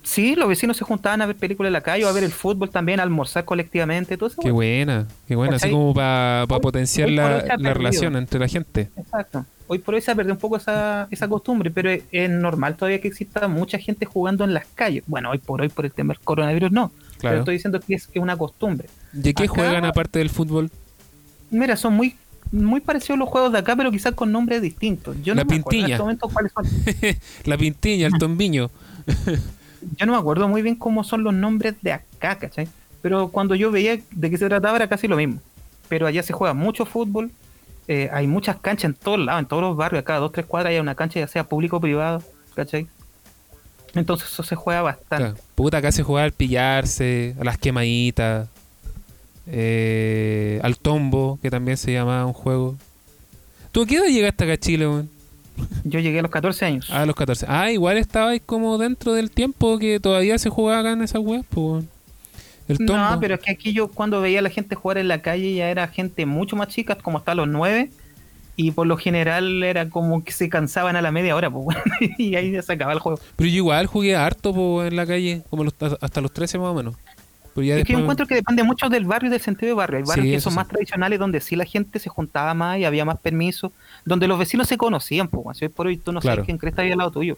Sí, los vecinos se juntaban a ver películas en la calle o a ver el fútbol también, a almorzar colectivamente, todo eso. Qué buena, qué buena. Así como para Hoy- potenciar la, la relación entre la gente. Exacto. Hoy por hoy se ha perdido un poco esa, esa costumbre, pero es, es normal todavía que exista mucha gente jugando en las calles. Bueno, hoy por hoy por el tema del coronavirus no, pero Claro. estoy diciendo que es, que es una costumbre. ¿Y qué Acá- juegan aparte del fútbol? Mira, son muy muy parecidos los juegos de acá, pero quizás con nombres distintos. Yo no La me acuerdo en pintiña. este momento cuáles son. la pintiña, el tombiño. Yo no me acuerdo muy bien cómo son los nombres de acá, ¿cachai? Pero cuando yo veía de qué se trataba era casi lo mismo. Pero allá se juega mucho fútbol, eh, hay muchas canchas en todos lados, en todos los barrios, acá dos, tres cuadras hay una cancha, ya sea público o privado, ¿cachai? Entonces eso se juega bastante. Claro. Puta, acá se juega al pillarse, a las quemaditas, eh, al tombo, que también se llama un juego. ¿Tú a qué edad llegaste acá a Chile, weón? Yo llegué a los 14 años. Ah, a los 14. Ah, igual estabais como dentro del tiempo que todavía se jugaba acá en esa web, pues. El tombo. no, pero es que aquí yo cuando veía a la gente jugar en la calle ya era gente mucho más chica, como hasta los 9. Y por lo general era como que se cansaban a la media hora, pues, y ahí ya se acababa el juego. Pero yo igual jugué harto po, en la calle, como los- hasta los 13 más o menos. Pero ya Es que yo encuentro que depende mucho del barrio y del sentido de barrio. Hay barrios Sí, que son sí. más tradicionales donde sí la gente se juntaba más y había más permiso, donde los vecinos se conocían, pues, hoy por hoy tú no Claro. sabes quién crees está ahí al lado tuyo,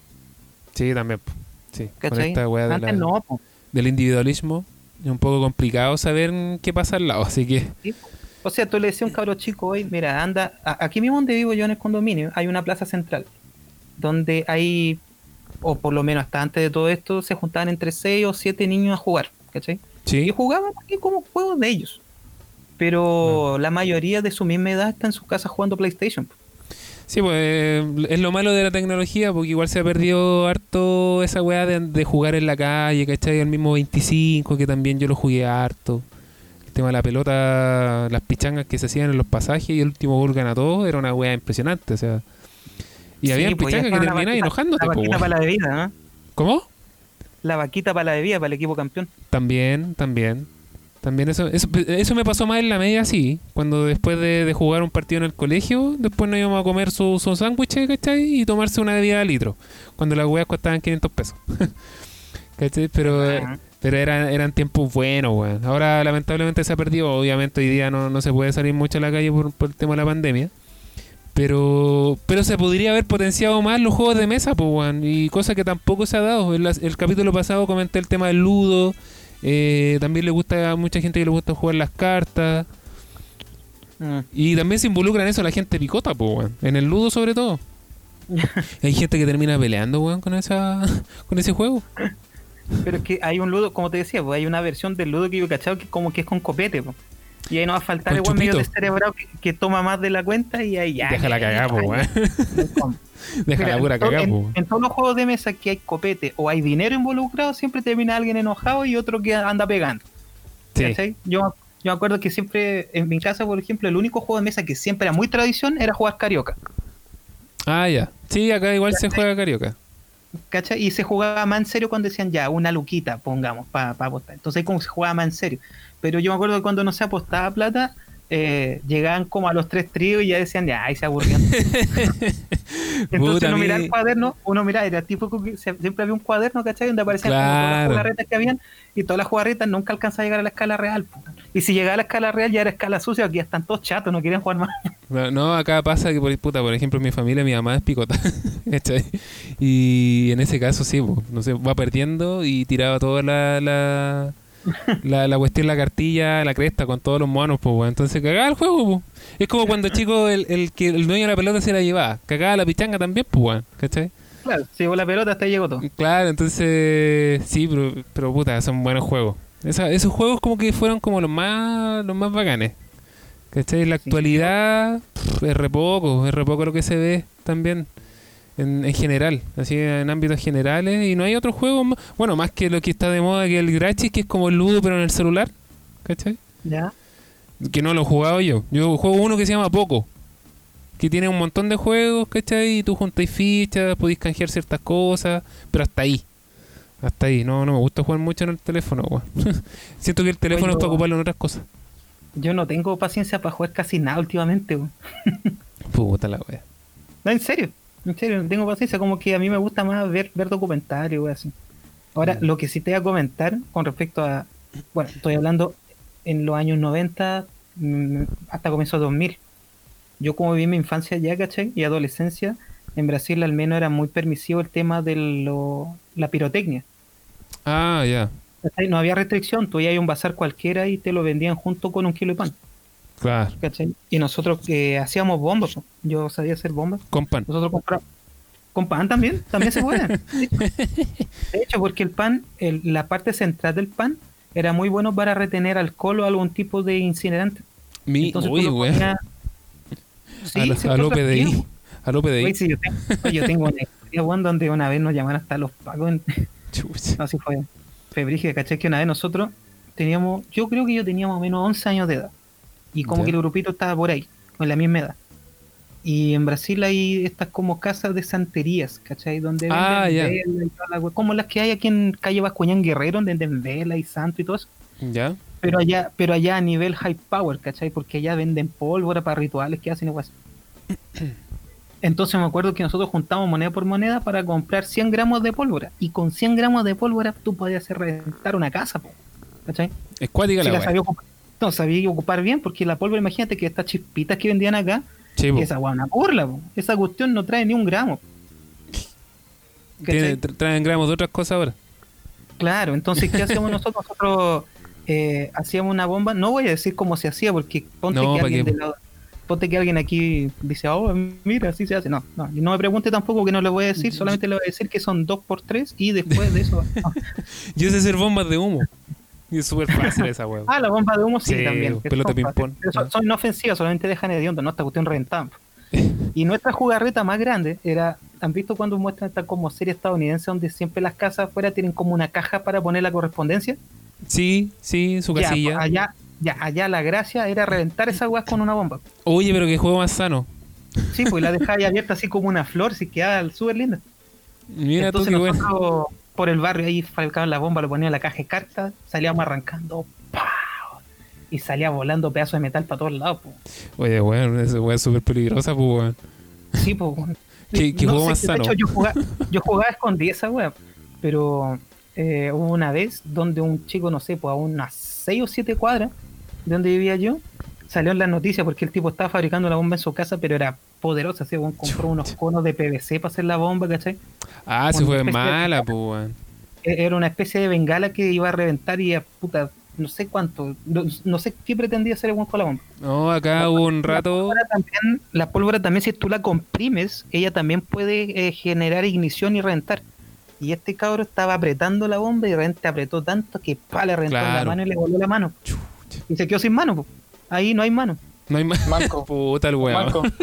Sí, también. po. Sí, con esta weá de la- no, del individualismo es un poco complicado saber qué pasa al lado, así que Sí. O sea, tú le decías a un cabro chico hoy, mira, anda, a- aquí mismo donde vivo yo en el condominio, hay una plaza central, donde hay, o por lo menos hasta antes de todo esto, se juntaban entre 6 o 7 niños a jugar, ¿cachai? Y sí, jugaban aquí como juegos de ellos. Pero la mayoría de su misma edad está en sus casas jugando PlayStation. sí, pues eh, es lo malo de la tecnología, porque igual se ha perdido harto esa weá de, de jugar en la calle, ¿cachai? El mismo 25, que también yo lo jugué harto. El tema de la pelota, las pichangas que se hacían en los pasajes y el último gol gana todo, era una weá impresionante, o sea. Y había Sí, pues, ya pichangas que terminaban enojándote, La po, weón. para la bebida, ¿no? ¿Cómo? La vaquita para la bebida, para el equipo campeón. También, también. También eso, eso, eso me pasó más en la media, sí. Cuando después de, de jugar un partido en el colegio, después nos íbamos a comer su, su sándwich, ¿cachai? Y tomarse una bebida de litro. Cuando las weas costaban 500 pesos. ¿cachai? Pero, Ajá. pero eran, eran tiempos buenos, weón. Ahora lamentablemente se ha perdido. Obviamente hoy día no, no se puede salir mucho a la calle por, por el tema de la pandemia. Pero, pero se podría haber potenciado más los juegos de mesa, pues, weón. Y cosa que tampoco se ha dado. En el capítulo pasado comenté el tema del ludo. Eh, también le gusta a mucha gente que le gusta jugar las cartas. Mm. Y también se involucra en eso la gente picota, pues, weón. En el ludo sobre todo. Hay gente que termina peleando, weón, con esa con ese juego. Pero es que hay un ludo, como te decía, pues hay una versión del ludo que yo he cachado que como que es con copete, pues. Y ahí no va a faltar el buen medio descerebrado que, que toma más de la cuenta y ahí ya. Déjala cagar, ya, pues, ya, weón. ya. Deja Mira, la pura cagar, en- en todos los juegos de mesa que hay copete o hay dinero involucrado, siempre termina alguien enojado y otro que anda pegando. Sí. Yo, yo me acuerdo que siempre, en mi casa, por ejemplo, el único juego de mesa que siempre era muy tradición era jugar carioca. Ah, ya. Sí, acá igual se juega carioca. ¿Cachai? Y se jugaba más en serio cuando decían ya, una luquita, pongamos, para apostar. Entonces, como se jugaba más en serio. Pero yo me acuerdo que cuando no se apostaba plata, eh, llegaban como a los tres tríos y ya decían, ya, ahí se aburrían. Entonces uno miraba el cuaderno, uno miraba, era tipo que siempre había un cuaderno, ¿cachai? Donde aparecían como todas las Claro. jugarretas que habían y todas las jugarretas nunca alcanzaba a llegar a la escala real. po. Y si llegaba a la escala real ya era escala sucia, aquí ya están todos chatos, no quieren jugar más. No, no, acá pasa que por puta, por ejemplo, en mi familia mi mamá es picota. ¿cachai? y en ese caso sí, po, no sé, va perdiendo y tiraba toda la, la, la, la cuestión, la cartilla, la cresta con todos los monos, pues, weón. Entonces cagaba el juego. Es como cuando chico el, el que el dueño de la pelota se la llevaba. Cagaba la pichanga también, pues, weón. ¿Cachai? Claro, si llegó la pelota hasta ahí llegó todo. Claro, entonces sí, pero, pero puta, son buenos juegos. Esa- esos juegos como que fueron como los más los más bacanes. ¿Cachai? En la Sí. actualidad pff, es re poco, es re poco lo que se ve también en, en general, así en ámbitos generales y no hay otros juegos más, bueno, más que lo que está de moda que el Grachis, que es como el Ludo pero en el celular, ¿cachai? Ya. Que no lo he jugado yo. Yo juego uno que se llama Poco. Que tiene un montón de juegos, ¿cachai? Y tú juntáis fichas, podéis canjear ciertas cosas, pero hasta ahí. Hasta ahí. No, no me gusta jugar mucho en el teléfono, weón. Siento que el teléfono Oye, es para ocuparlo en otras cosas. Yo no tengo paciencia para jugar casi nada últimamente, weón. Puta la wea. No, en serio. En serio, no tengo paciencia. Como que a mí me gusta más ver, ver documentarios, weón, así. Ahora, Mm. lo que sí te voy a comentar con respecto a. Bueno, estoy hablando en los años 90 mm, hasta comienzos de 2000. Yo, como viví mi infancia ya, ¿cachai? Y adolescencia, en Brasil al menos era muy permisivo el tema de lo, la pirotecnia. Ah, ya. No había restricción. Tú ibas a un bazar cualquiera y te lo vendían junto con un kilo de pan. Claro. ¿cachai? Y nosotros que hacíamos bombas, yo sabía hacer bombas. Con pan. Nosotros compramos. Con pan también, también se puede. De hecho, porque el pan, el- la parte central del pan, era muy bueno para retener alcohol o algún tipo de incinerante. Mi, Entonces, uy, weón. ponías- Sí, A lo- a PDI. A lo güey, PDI. sí, yo tengo, yo tengo una historia, weón, donde una vez nos llamaron hasta los pagos. En, no, sí fue febrige, ¿cachai? Que una vez nosotros teníamos, yo creo que yo tenía más o menos 11 años de edad. Y como que el grupito estaba por ahí, con la misma edad. Y en Brasil hay estas como casas de santerías, ¿cachai? Donde venden Ah, ya. velas y toda la wea, como las que hay aquí en calle Bascuñán Guerrero, donde venden vela y santo y todo eso. ¿Ya? Pero allá, pero allá a nivel high power, ¿cachai? Porque allá venden pólvora para rituales que hacen. Entonces me acuerdo que nosotros juntamos moneda por moneda para comprar 100 gramos de pólvora. Y con 100 gramos de pólvora tú podías hacer reventar una casa, po, ¿cachai? Es cuática Si la la. No, sabía ocupar bien, porque la pólvora, imagínate que estas chispitas que vendían acá, Sí, esa una burla, po. esa cuestión no trae ni un gramo. Tiene- traen gramos de otras cosas ahora. Claro, entonces, ¿qué hacíamos nosotros? Nosotros eh, hacíamos una bomba, no voy a decir cómo se hacía, porque ponte, No, que, ¿pa' alguien de la- ponte que alguien aquí dice, oh, mira, así se hace. No, no, y no me pregunte tampoco que no le voy a decir, solamente le voy a decir que son dos por tres y después de eso. no. Yo sé hacer bombas de humo. Y es súper fácil esa weá. Ah, la bomba de humo sí, Sí, también. pelota ping-pong. Son, son inofensivas, solamente dejan hediondo, no esta cuestión reventada. Y nuestra jugarreta más grande era, ¿han visto cuando muestran esta como serie estadounidense donde siempre las casas afuera tienen como una caja para poner la correspondencia? Sí, sí, su Ya, casilla. pues, allá, ya, allá la gracia era reventar esa weá con una bomba. Oye, pero qué juego más sano. Sí, pues la dejaba ahí abierta así como una flor, así quedaba súper linda. Mira Entonces tú qué bueno. Por el barrio ahí fabricaban la bomba, lo ponían en la caja de cartas, salíamos arrancando, ¡pau! y salía volando pedazos de metal para todos lados. pues. Oye, weón, esa weá es súper peligrosa, pues weón. Sí, pues. weón. ¿Qué- qué juego más sano? hecho, yo jugaba, yo jugaba escondida esa wea, pero eh, hubo una vez donde un chico, no sé, pues a unas 6 o 7 cuadras de donde vivía yo, salió en las noticias porque el tipo estaba fabricando la bomba en su casa, pero era poderosa, así, weón, compró unos conos de PVC para hacer la bomba, ¿cachai? Ah, se fue mala, pues Era una especie de bengala que iba a reventar y a puta, no sé cuánto, no, no sé qué pretendía hacer el weón con la bomba. No, acá hubo un La rato. pólvora también, la pólvora también, si tú la comprimes, ella también puede eh, generar ignición y reventar. Y este cabro estaba apretando la bomba y de repente apretó tanto que pa, le reventó en la mano y le voló la mano. Y se quedó sin mano. po. Ahí no hay mano. No hay más. Manco. Puta el weón. Manco.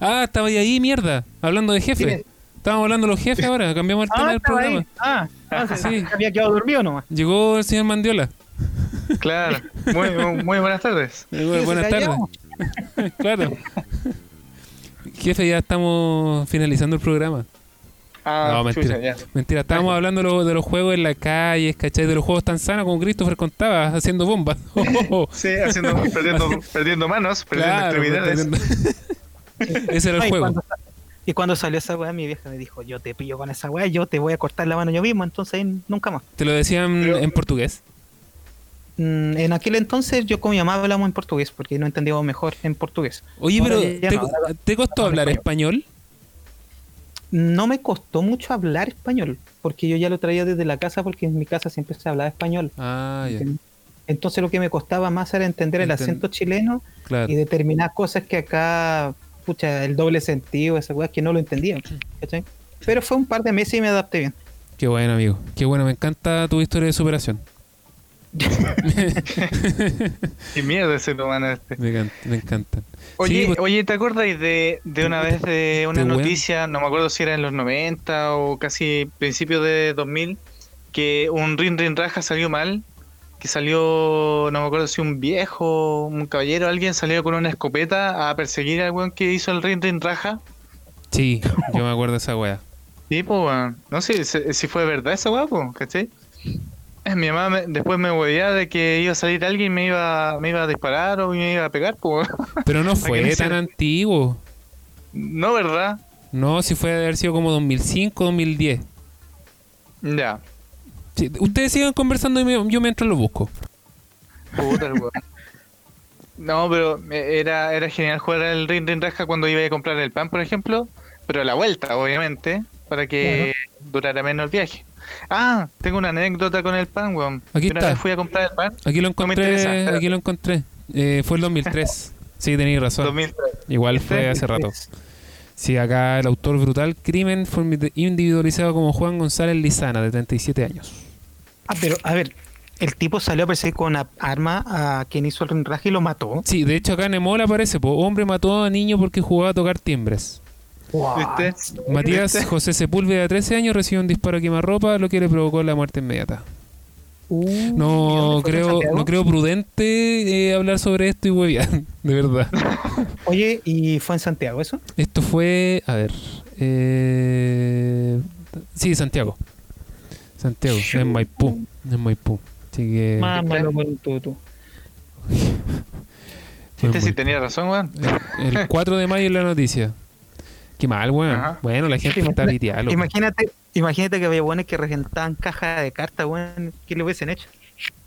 Ah, estaba ahí, mierda. Hablando de jefe. Estábamos hablando de los jefes ahora. Cambiamos el tema Ah, del estaba programa. ahí. Ah, ah, se- Sí. había quedado dormido nomás. Llegó el señor Mandiola. Claro. Muy, muy, muy buenas tardes. Eh, bu- Buenas tardes. claro. Jefe, ya estamos finalizando el programa. Ah, No, mentira. chucha, ya. Mentira, estábamos hablando de lo- de los juegos en la calle, ¿cachai? De los juegos tan sanos como Christopher contaba, haciendo bombas. Sí, haciendo, perdiendo, perdiendo manos, perdiendo claro, extremidades. perdiendo- Ese era el juego. cuando Y cuando salió esa weá, mi vieja me dijo, yo te pillo con esa weá, yo te voy a cortar la mano yo mismo, entonces ahí nunca más. ¿Te lo decían Pero- en portugués? Mm, En aquel entonces yo con mi mamá hablamos en portugués, porque no entendíamos mejor en portugués. Oye, pero ¿te, no, te costó hablar español. No me costó mucho hablar español, porque yo ya lo traía desde la casa, porque en mi casa siempre se hablaba español. Ah, Entonces lo que me costaba más era entender el Enten- acento chileno claro. y determinar cosas que acá, pucha, el doble sentido, esas cosas que no lo entendía. ¿cachai? Pero fue un par de meses y me adapté bien. Qué bueno, amigo. Qué bueno, me encanta tu historia de superación. Qué mierda ese humano este. Me, encanta- me encantan. Oye, Sí, pues- oye, ¿te acuerdas de, de una vez de una noticia, no me acuerdo si era en los 90 o casi principios de 2000, que un Rin Rin Raja salió mal? Que salió, no me acuerdo si un viejo, un caballero, alguien salió con una escopeta a perseguir al weón que hizo el Rin Rin Raja. Sí, yo me acuerdo de esa wea. Sí, pues, weón. No sé si, si fue verdad esa weá, pues, ¿cachai? Mi mamá me- después me huevía de que iba a salir alguien y me iba, me iba a disparar o me iba a pegar, pues. Pero no fue tan hiciera- antiguo. No, ¿verdad? No, si fue de haber sido como 2005, 2010. Ya. Sí, ustedes sigan conversando y me- yo mientras lo busco. Puta. No, pero eh, era, era genial jugar al Ring Ring Raja cuando iba a comprar el pan, por ejemplo. Pero a la vuelta, obviamente, para que durara menos el viaje. Ah, tengo una anécdota con el pan, weón. Aquí Una está. vez fui a comprar el pan, Aquí lo encontré, aquí lo encontré. Eh, fue el 2003. Sí, tenéis razón. 2003. Igual Este fue hace rato. Sí, acá el autor brutal crimen fue individualizado como Juan González Lizana, de 37 años. Ah, pero a ver, el tipo salió a perseguir con una arma a quien hizo el rinraje y lo mató. Sí, de hecho acá en Emola aparece, po, hombre mató a niño porque jugaba a tocar timbres. ¿Viste? Matías ¿Viste? José Sepúlveda, de 13 años, recibió un disparo a quemarropa, lo que le provocó la muerte inmediata. Uh, No ¿y dónde fue, en creo, no creo prudente eh, hablar sobre esto y huevear, de verdad. Oye, ¿y fue en Santiago eso? Esto fue, a ver, eh, sí, Santiago. Santiago, en Maipú, en Maipú. Así que Mámalo con tutu. fue Este sí tenía razón, weón. el, el 4 de mayo en la noticia. Qué mal, weón. Ajá. Bueno, la gente está loco. Imagínate, imagínate que había buenos que regentaban cajas de cartas, weón. ¿Qué le hubiesen hecho?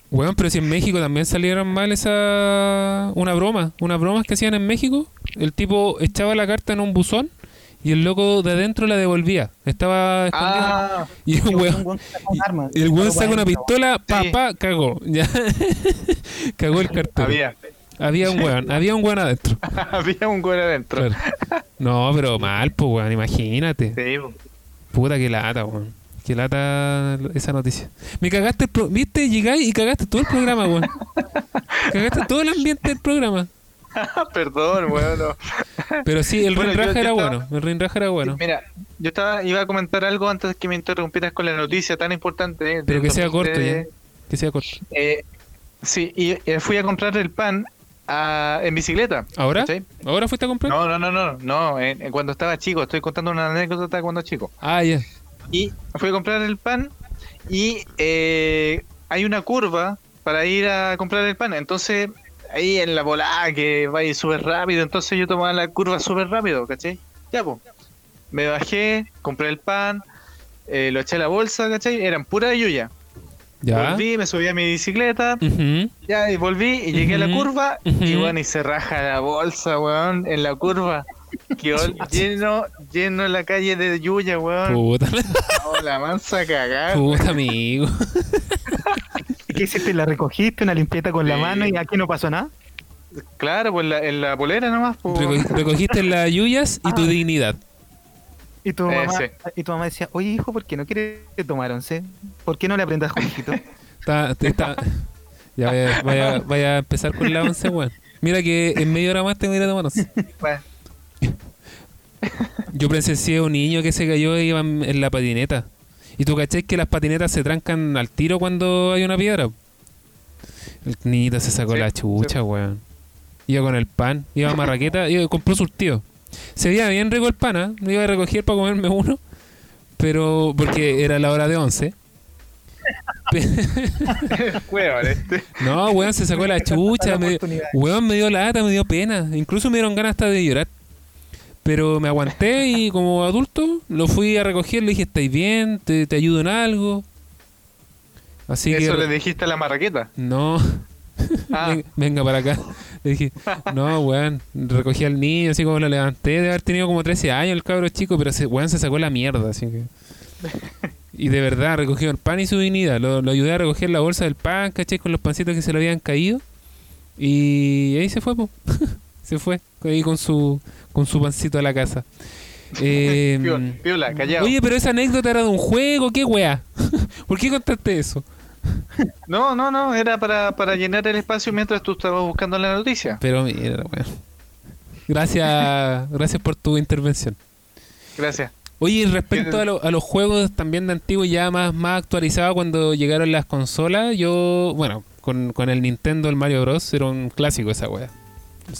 Weón, pero si en México también salieron mal esa... Una broma. Unas bromas que hacían en México. El tipo echaba la carta en un buzón y el loco de adentro la devolvía. Estaba escondido. Ah, y el Un weón... un arma. El weón saca una pistola, pa, Sí. pa, cagó. Ya. cagó el cartero. había. Había un weón, había un weón adentro. había un weón adentro. Claro. No, pero mal, pues weón, imagínate. Sí, po. Puta que lata, weón. Que lata esa noticia. Me cagaste el pro- ¿Viste? Llegáis y cagaste todo el programa, weón. Cagaste todo el ambiente del programa. Perdón, weón. no. Pero sí, el Bueno, rinraja era estaba- bueno. El rinraja era bueno. Mira, yo estaba iba a comentar algo antes que me interrumpieras con la noticia tan importante. eh, Pero que sea 2003. corto ya. Que sea corto. Eh, sí, y eh, fui a comprar el pan a- en bicicleta. ¿Ahora? ¿Ahora fuiste a comprar? No, no, no, no, no, en- en cuando estaba chico, estoy contando una anécdota cuando chico. Ah, ya. Y fui a comprar el pan y eh, hay una curva para ir a comprar el pan. Entonces, ahí en la volada que va a ir súper rápido, entonces yo tomaba la curva súper rápido, ¿cachai? Ya, pues. Me bajé, compré el pan, eh, lo eché a la bolsa, ¿cachai? Eran pura yuya. Ya. Volví, me subí a mi bicicleta, ya, y volví y llegué a la curva y bueno, y se raja la bolsa, weón, en la curva. Quedó lleno, lleno la calle de Yuya, weón. Puta, No, la mansa cagada. puta amigo. ¿Y qué hiciste? ¿La recogiste? ¿Una limpieta con la mano y aquí no pasó nada? Claro, pues la, en la polera nomás. Pues. Reco- recogiste las yuyas y tu Ah. dignidad. Y tu, Eh, mamá, sí. y tu mamá decía, oye hijo, ¿por qué no quieres tomar once? ¿Por qué no le aprendas jueguito? Está, está- Ya vaya, vaya, vaya a empezar con la once, weón. Mira que en media hora más te voy a ir a tomar once. Bueno, Yo presencié a un niño que se cayó y iba en la patineta. Y tú caché que las patinetas se trancan al tiro cuando hay una piedra. El niñito se sacó Sí, la chucha, sí. weón. Iba con el pan, iba a marraqueta, iba, compró surtido. Se veía bien rico el pan, ¿ah? Me iba a recoger para comerme uno. Pero, porque era la hora de once. weón, este. No, weón, se sacó la chucha. Me, weón, me dio lata, me dio pena. Incluso me dieron ganas hasta de llorar. Pero me aguanté y como adulto lo fui a recoger. Le dije, ¿estáis bien? ¿Te, te ayudo en algo? Así Eso que... le dijiste a la marraqueta. No, Ah, ven- venga para acá. Le dije, no, weón. Recogí al niño, así como lo levanté. De haber tenido como 13 años el cabro chico, pero weón se sacó la mierda, así que... Y de verdad, recogió el pan y su dignidad. Lo, lo ayudé a recoger la bolsa del pan, caché, con los pancitos que se le habían caído. Y ahí se fue, po. se fue, ahí con su, con su pancito a la casa. Eh, piola, callado. oye, pero esa anécdota era de un juego, ¿qué wea? ¿Por qué contaste eso? No, no, no, era para, para llenar el espacio mientras tú estabas buscando la noticia. Pero mira, weón. Gracias, gracias por tu intervención. Gracias. Oye, y respecto ¿Qué- a, lo- a los juegos también de antiguo ya más, más actualizados cuando llegaron las consolas, yo, bueno, con, con el Nintendo, el Mario Bros. era un clásico esa wea.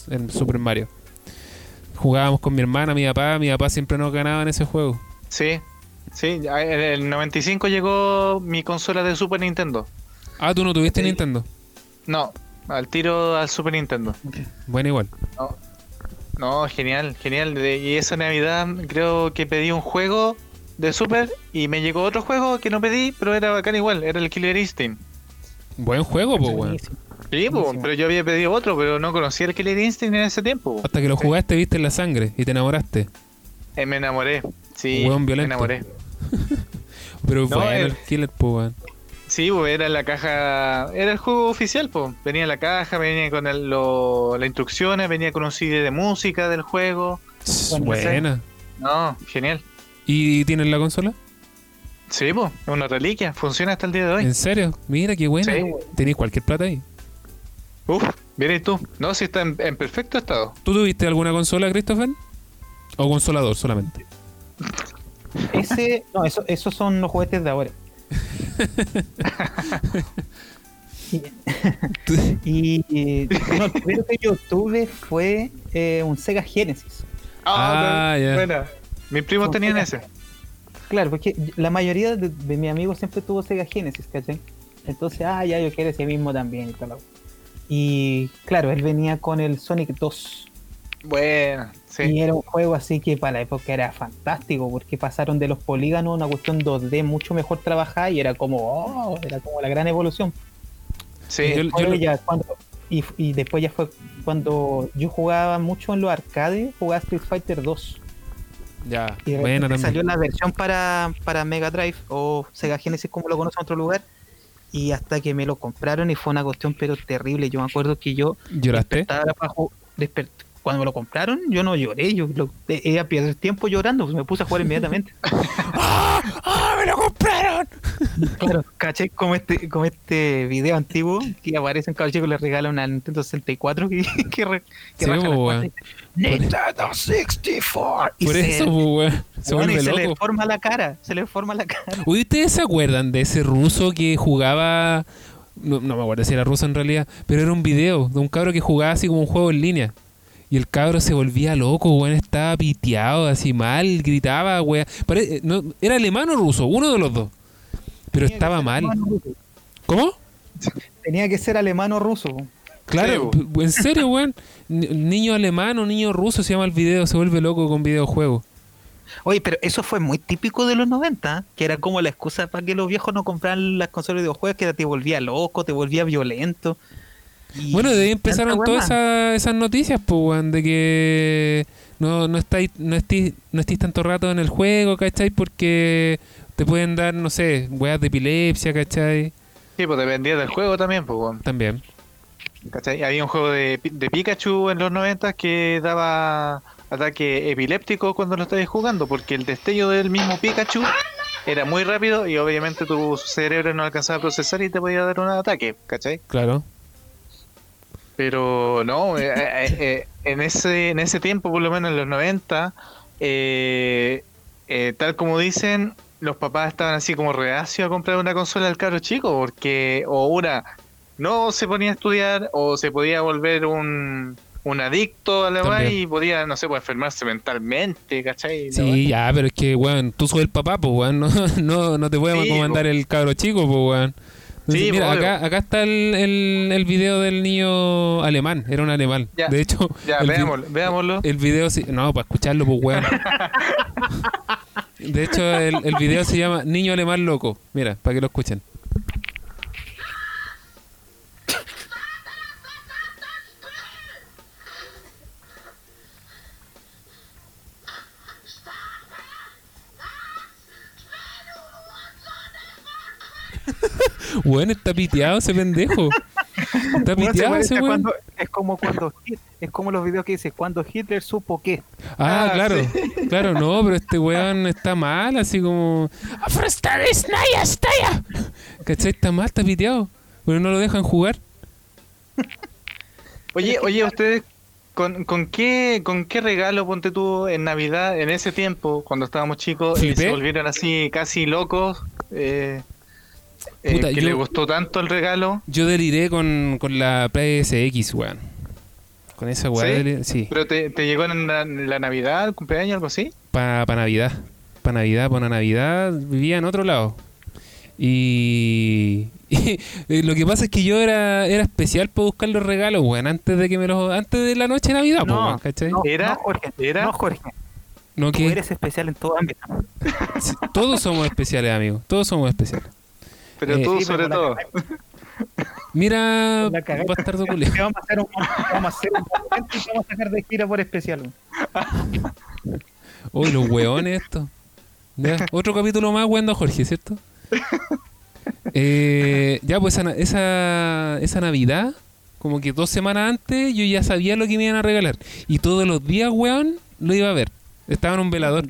El Super Mario. Jugábamos con mi hermana, mi papá, mi papá siempre nos ganaba en ese juego. Sí, sí, en el 95 llegó mi consola de Super Nintendo. Ah, tú no tuviste Sí. Nintendo. No, al tiro al Super Nintendo. Bueno, igual. No, no genial, genial. De- Y esa Navidad creo que pedí un juego de Super y me llegó otro juego que no pedí, pero era bacán igual, era el Killer Instinct. Buen juego, pues, weón. Sí, po, pero yo había pedido otro, pero no conocía el Killer Instinct en ese tiempo. po. Hasta que lo jugaste, viste la sangre y te enamoraste. Eh, me enamoré. Sí, me violento. enamoré. Pero No, bueno, el- el Killer, pues, weón. Sí, pues era la caja, era el juego oficial, pues. Venía la caja, venía con el- lo- las instrucciones, venía con un CD de música del juego. Bueno, Buena. No, genial. ¿Y tienes la consola? Sí, pues, es una reliquia, funciona hasta el día de hoy. ¿En serio? Mira qué buena. Sí. Tenéis cualquier plata ahí. Uf, mira tú. No, si está en, en perfecto estado. ¿Tú tuviste alguna consola, Christopher? ¿O consolador solamente? Ese, no, eso, esos son los juguetes de ahora. Y eh, no, el primero que yo tuve fue eh, un Sega Genesis. Ah, Ah, ya. buena. Mis primos tenían Sega. ese. Claro, porque la mayoría de, de mis amigos siempre tuvo Sega Genesis, ¿cachai? Entonces, ah, ya yo quiero ese mismo también y tal. Y claro, él venía con el Sonic 2. Bueno, sí. Y era un juego así que para la época era fantástico, porque pasaron de los polígonos a una cuestión 2D mucho mejor trabajada y era como, oh, era como la gran evolución. sí. Yo- Después lo- ya cuando- y, y después ya fue cuando yo jugaba mucho en los arcades, jugaba Street Fighter 2. Ya, Y también. salió la versión para, para Mega Drive o Sega Genesis como lo conocen en otro lugar. Y hasta que me lo compraron y fue una cuestión pero terrible. Yo me acuerdo que yo ¿Lloraste? despertaba para cuando me lo compraron yo no lloré, yo lo, eh, iba a perder tiempo llorando, pues me puse a jugar inmediatamente. ¡Ah, me lo compraron! claro, caché como este, como este video antiguo que aparece en cada chico le regala una Nintendo 64 que, que, re- que Sí, raja las dice, Nintendo 64 y Por se- eso, pues. Se Bueno, y se le forma la cara, se le forma la cara. Oye, ¿ustedes se acuerdan de ese ruso que jugaba... No, no me acuerdo si era ruso en realidad, pero era un video de un cabro que jugaba así como un juego en línea. Y el cabro se volvía loco, weón, estaba piteado, así mal, gritaba, weón. Pare- no, ¿Era alemán o ruso? Uno de los dos. Pero estaba mal. ¿Cómo? Tenía que ser alemán o ruso. Claro, en serio, weón. Ni- Niño alemán o niño ruso se llama el video, se vuelve loco con videojuegos. Oye, pero eso fue muy típico de los 90, que era como la excusa para que los viejos no compraran las consolas de videojuegos, que te volvía loco, te volvía violento. Y Bueno, de ahí empezaron todas esas noticias, pues, de que no, no estáis, no estéis, no estéis tanto rato en el juego, ¿cachai? Porque te pueden dar, no sé, weas de epilepsia, ¿cachai? Sí, pues dependía del juego también, pues, weón. También. ¿Cachai? Había un juego de, Pi- de Pikachu en los 90 que daba ataque epiléptico cuando lo estabas jugando, porque el destello del mismo Pikachu era muy rápido y obviamente tu cerebro no alcanzaba a procesar y te podía dar un ataque, ¿cachai? Claro. Pero no, eh, eh, eh, en, ese, en ese tiempo, por lo menos en los 90, eh, eh, tal como dicen, los papás estaban así como reacios a comprar una consola al caro chico, porque o una no se ponía a estudiar o se podía volver un, un adicto a la weá y podía, no sé, pues enfermarse mentalmente, ¿cachai? Sí, ya, pero es que, weón, tú soy el papá, pues, weón, no, no, no te a Sí, comandar po. el cabro chico, pues, weón. Sí, mira, acá, acá está el, el, el video del niño alemán, era un alemán. Ya, de hecho, Ya, el veámoslo, veámoslo. El video, no, para escucharlo, pues, weón. De hecho, el, el video se llama Niño Alemán Loco. Mira, para que lo escuchen. Weón, está piteado ese pendejo. Está piteado ese weón. cuando- es como cuando Hit- es como los videos que dice cuando Hitler supo que Ah, Ah, claro. Claro, no, pero este weón está mal, así como. ¿Cachai? Está mal, está piteado. Pero no lo dejan jugar. Oye, oye, ustedes, ¿con, con qué con qué regalo ponte tú en Navidad, en ese tiempo, cuando estábamos chicos, y se volvieron así casi locos? Eh, eh, Puta, que yo- les gustó tanto el regalo, Yo deliré con, con la PSX, weón. Con esa weá. ¿Sí? pero te, te llegó en la, en la Navidad, el cumpleaños, algo así. para Navidad. Para Navidad, para Navidad. Vivía en otro lado. Y, y lo que pasa es que yo era, era especial para buscar los regalos, weón. Antes de que me los. Antes de la noche de Navidad, po, No, weón, ¿cachai? no, Era- no, Jorge, era- no Jorge, No tú que eres especial en todo ámbito. todos somos especiales, amigos. Todos somos especiales. Pero Eh, tú Sí, sobre todo. Mira, bastardo vamos a hacer un vamos a hacer un momento y vamos a sacar de gira por especial. Uy, los hueones estos. Ya, otro capítulo más, weón, Jorge, ¿cierto? Eh, ya, pues esa, esa Navidad, como que dos semanas antes, yo ya sabía lo que me iban a regalar. Y todos los días, weón, lo iba a ver. Estaba en un velador.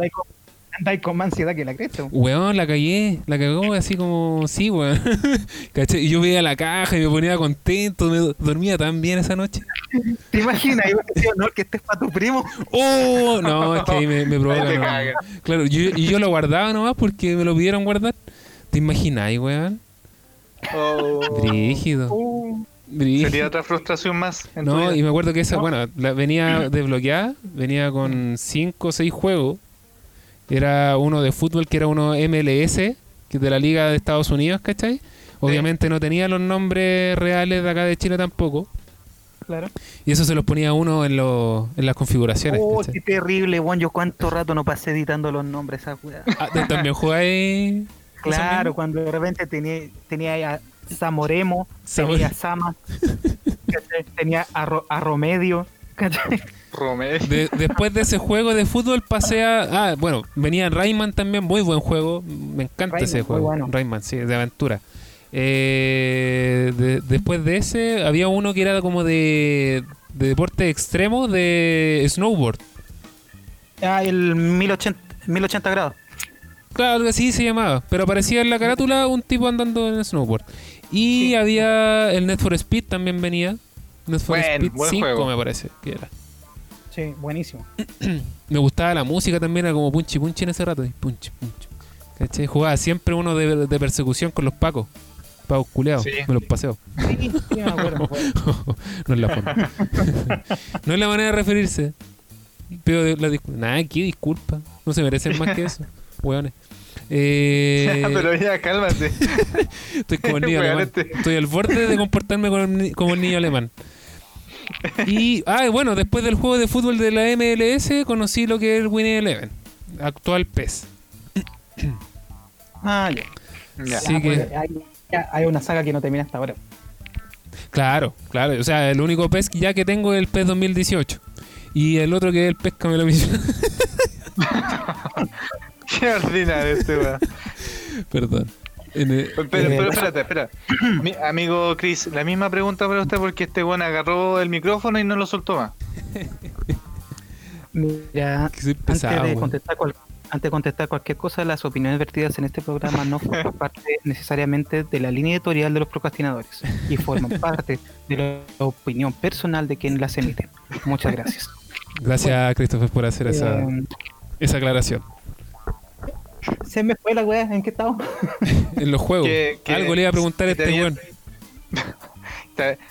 Andáis con, más ansiedad que la cresta. Weón, la cagué, la cagó así como, sí, weón. Y yo veía la caja y me ponía contento, me do- dormía tan bien esa noche. ¿Te imaginas? Iba a decir, no, que este es para tu primo. ¡Oh! No, es que ahí me, me provoca. No. Claro, yo, y yo lo guardaba nomás porque me lo pidieron guardar. ¿Te imagináis, weón? Oh. Brígido. Uh, brígido. sería otra frustración más. en tu No, vida. y me acuerdo que esa, No. bueno, la- venía desbloqueada, venía con 5 o 6 juegos. Era uno de fútbol que era uno MLS, que es de la Liga de Estados Unidos, ¿cachai? Obviamente no tenía los nombres reales de acá de Chile tampoco. Claro. Y eso se los ponía uno en, los en las configuraciones. Oh, ¿cachai? qué terrible, weón. Yo cuánto rato no pasé editando los nombres a. Ah, ¿tú ¿También jugáis? Claro, cuando de repente tenía, tenía a Zamoremo, Zamore- tenía a Sama, tenía a, Ro- a Romedio, ¿cachai? Romero. De- después de ese juego de fútbol pasé a... Ah, bueno, venía Rayman también, muy buen juego. Me encanta Rayman, ese juego. bueno. Rayman, sí, de aventura. Eh, de- después de ese había uno que era como de, de deporte extremo de snowboard. Ah, el 1080, 1080 grados. Claro, algo así se llamaba. Pero aparecía en la carátula un tipo andando en snowboard. Y Sí. había el Net for Speed también venía. Net for Speed buen 5 juego. me parece que era. Sí, buenísimo. Me gustaba la música también, era como punchi punchi en ese rato. y Punchi punchi. ¿Cachai? Jugaba siempre uno de, de persecución con los pacos. Pacos culeados. Sí. Me los paseo. Sí, sí, me acuerdo. no es la forma. no es la manera de referirse. Pero la disculpa. Nada, qué disculpa. No se merecen más que eso. Hueones. Eh, Pero ya, cálmate. Estoy como el niño alemán. Hueonete. Estoy al borde de comportarme como el niño alemán. Y, ah, bueno, después del juego de fútbol de la MLS, conocí lo que es el Winnie Eleven, actual PES. Ah, ya. Ah, que- pues, hay, ya, hay una saga que no termina hasta ahora. Claro, claro. O sea, el único PES ya que tengo es el PES 2018. Y el otro que es el PES Camelo Misión. Qué ordinario este weón. Perdón. En el- Pero, pero espérate, espera. Mi amigo Chris, la misma pregunta para usted porque este weón agarró el micrófono y no lo soltó más. Mira, antes de contestar cual- antes de contestar cualquier cosa, las opiniones vertidas en este programa no forman parte necesariamente de la línea editorial de los procrastinadores y forman parte de la opinión personal de quien las emite. Muchas gracias. Gracias, Christopher, por hacer esa, Eh, esa aclaración. Se me fue la weá, ¿en qué estamos? En los juegos. Que- que- Algo le iba a preguntar a este había- weón.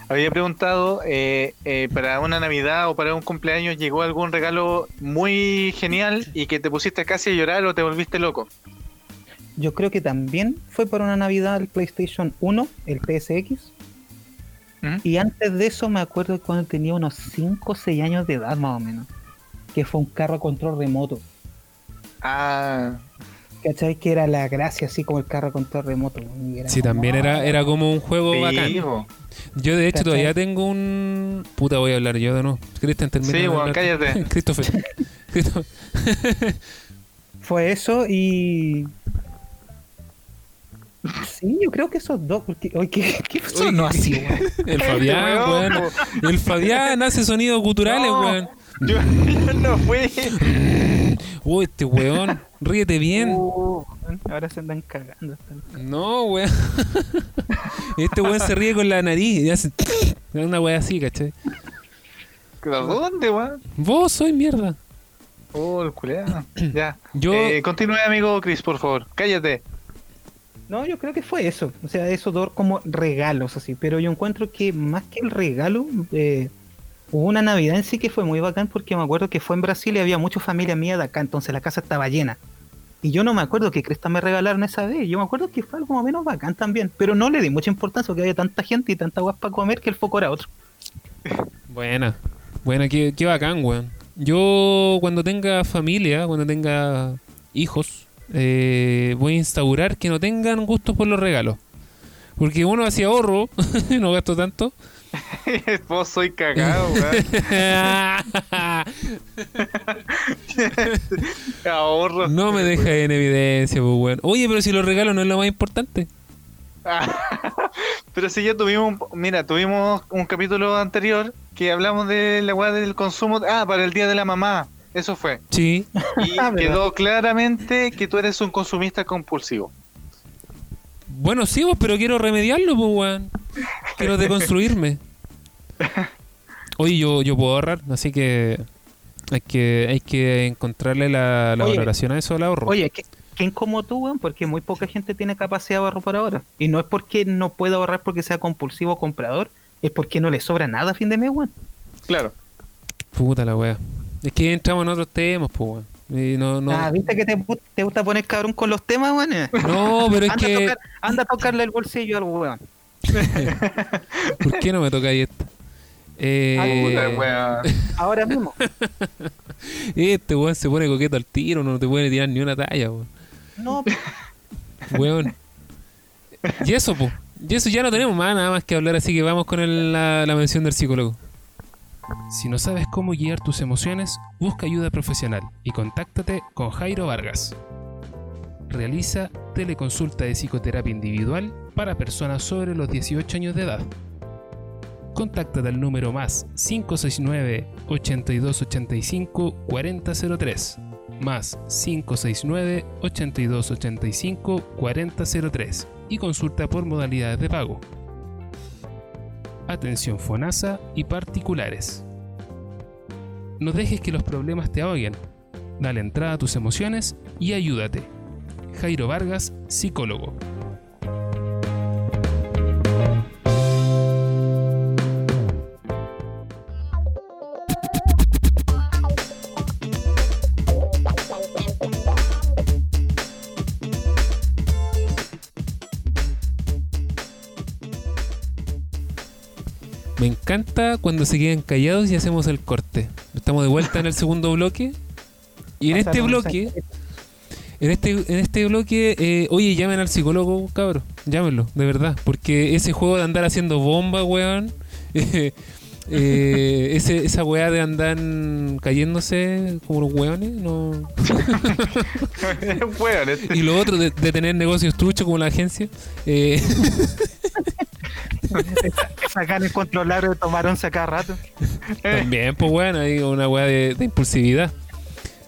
Había preguntado, eh, eh, para una Navidad o para un cumpleaños llegó algún regalo muy genial y que te pusiste casi a llorar o te volviste loco. Yo creo que también fue para una Navidad el PlayStation 1, el PSX. ¿Mm? Y antes de eso me acuerdo cuando tenía unos 5 o 6 años de edad más o menos. Que fue un carro a control remoto. Ah, ¿Cachai? Que era la gracia, así como el carro control remoto. era Sí, como, también era, era como un juego bacán. vivo. Yo de hecho ¿Cachai? todavía tengo un... Puta, voy a hablar yo de nuevo. Cristian, termina Sí, cállate. Christopher. Christopher. Fue eso y. Sí, yo creo que esos dos. Porque, oye, ¿qué, qué sonó Oye, así, weón? El Fabián, weón, weón. El Fabián hace sonidos guturales, No. weón. Yo, yo no fui. Uy, este weón. Ríete bien. Oh, ahora se andan cagando. están- No, weón. Este weón se ríe con la nariz y hace... Una weá así, ¿cachai? ¿Pero dónde, weón? Vos soy mierda. Oh, el culeado. Ya. Yo... Eh, continúe, amigo Chris, por favor. Cállate. No, yo creo que fue eso. O sea, esos dos como regalos así. Pero yo encuentro que más que el regalo, eh, hubo una Navidad en sí que fue muy bacán porque me acuerdo que fue en Brasil y había mucha familia mía de acá, entonces la casa estaba llena. Y yo no me acuerdo que Cresta me regalaron esa vez. Yo me acuerdo que fue algo más menos bacán también. Pero no le di mucha importancia porque había tanta gente y tanta guas para comer que el foco era otro. Buena. Buena, qué, qué bacán, weón. Yo cuando tenga familia, cuando tenga hijos, eh, voy a instaurar que no tengan gustos por los regalos. Porque uno hacía ahorro, no gasto tanto. Vos soy cagado, weón. Ahorro. no me deja en evidencia, pues, weón. Oye, pero si los regalos no es lo más importante. Pero si ya tuvimos, mira, tuvimos un capítulo anterior que hablamos de la weá del consumo. Ah, para el día de la mamá. Eso fue. Sí. Y Ah, quedó claramente que tú eres un consumista compulsivo. Bueno, sí, vos, pero quiero remediarlo, pues, weón. Quiero deconstruirme. Oye, yo, yo puedo ahorrar, así que hay que hay que encontrarle la, la Oye. valoración a eso del ahorro. Oye, ¿qué, ¿quién como tú, weón? Porque muy poca gente tiene capacidad de ahorro por ahora. Y no es porque no pueda ahorrar porque sea compulsivo o comprador, es porque no le sobra nada a fin de mes, weón. Claro. Puta la wea. Es que entramos en otros temas, pues, weón. Y no, no. Ah, ¿viste que te, te gusta poner cabrón con los temas, weón? no, pero es anda, a que. tocar- anda a tocarle el bolsillo al weón. ¿Por qué no me toca ahí esto? Eh. Ahora mismo. este weón se pone coqueto al tiro, no te puede tirar ni una talla, weón. No, Weón. Y eso, pues. Y eso ya no tenemos más nada más que hablar, así que vamos con el- la, la mención del psicólogo. Si no sabes cómo guiar tus emociones, busca ayuda profesional y contáctate con Jairo Vargas. Realiza teleconsulta de psicoterapia individual para personas sobre los 18 años de edad. Contáctate al número más 569 8285 4003 más 569 8285 4003 y consulta por modalidades de pago. Atención FONASA y particulares. No dejes que los problemas te ahoguen. Dale entrada a tus emociones y ayúdate. Jairo Vargas, psicólogo. Me encanta cuando se quedan callados y hacemos el corte. Estamos de vuelta en el segundo bloque. Y en este bloque, en este, en este bloque, eh, oye, llamen al psicólogo, cabrón. Llámenlo, de verdad. Porque ese juego de andar haciendo bomba, weón. eh, eh, ese, esa weá de andar cayéndose como los weones, no. Weón, este- Y lo otro de, de tener negocios truchos como la agencia. eh, Sacar el controlar de tomar once a cada rato. también, pues bueno, hay una weá de, de impulsividad.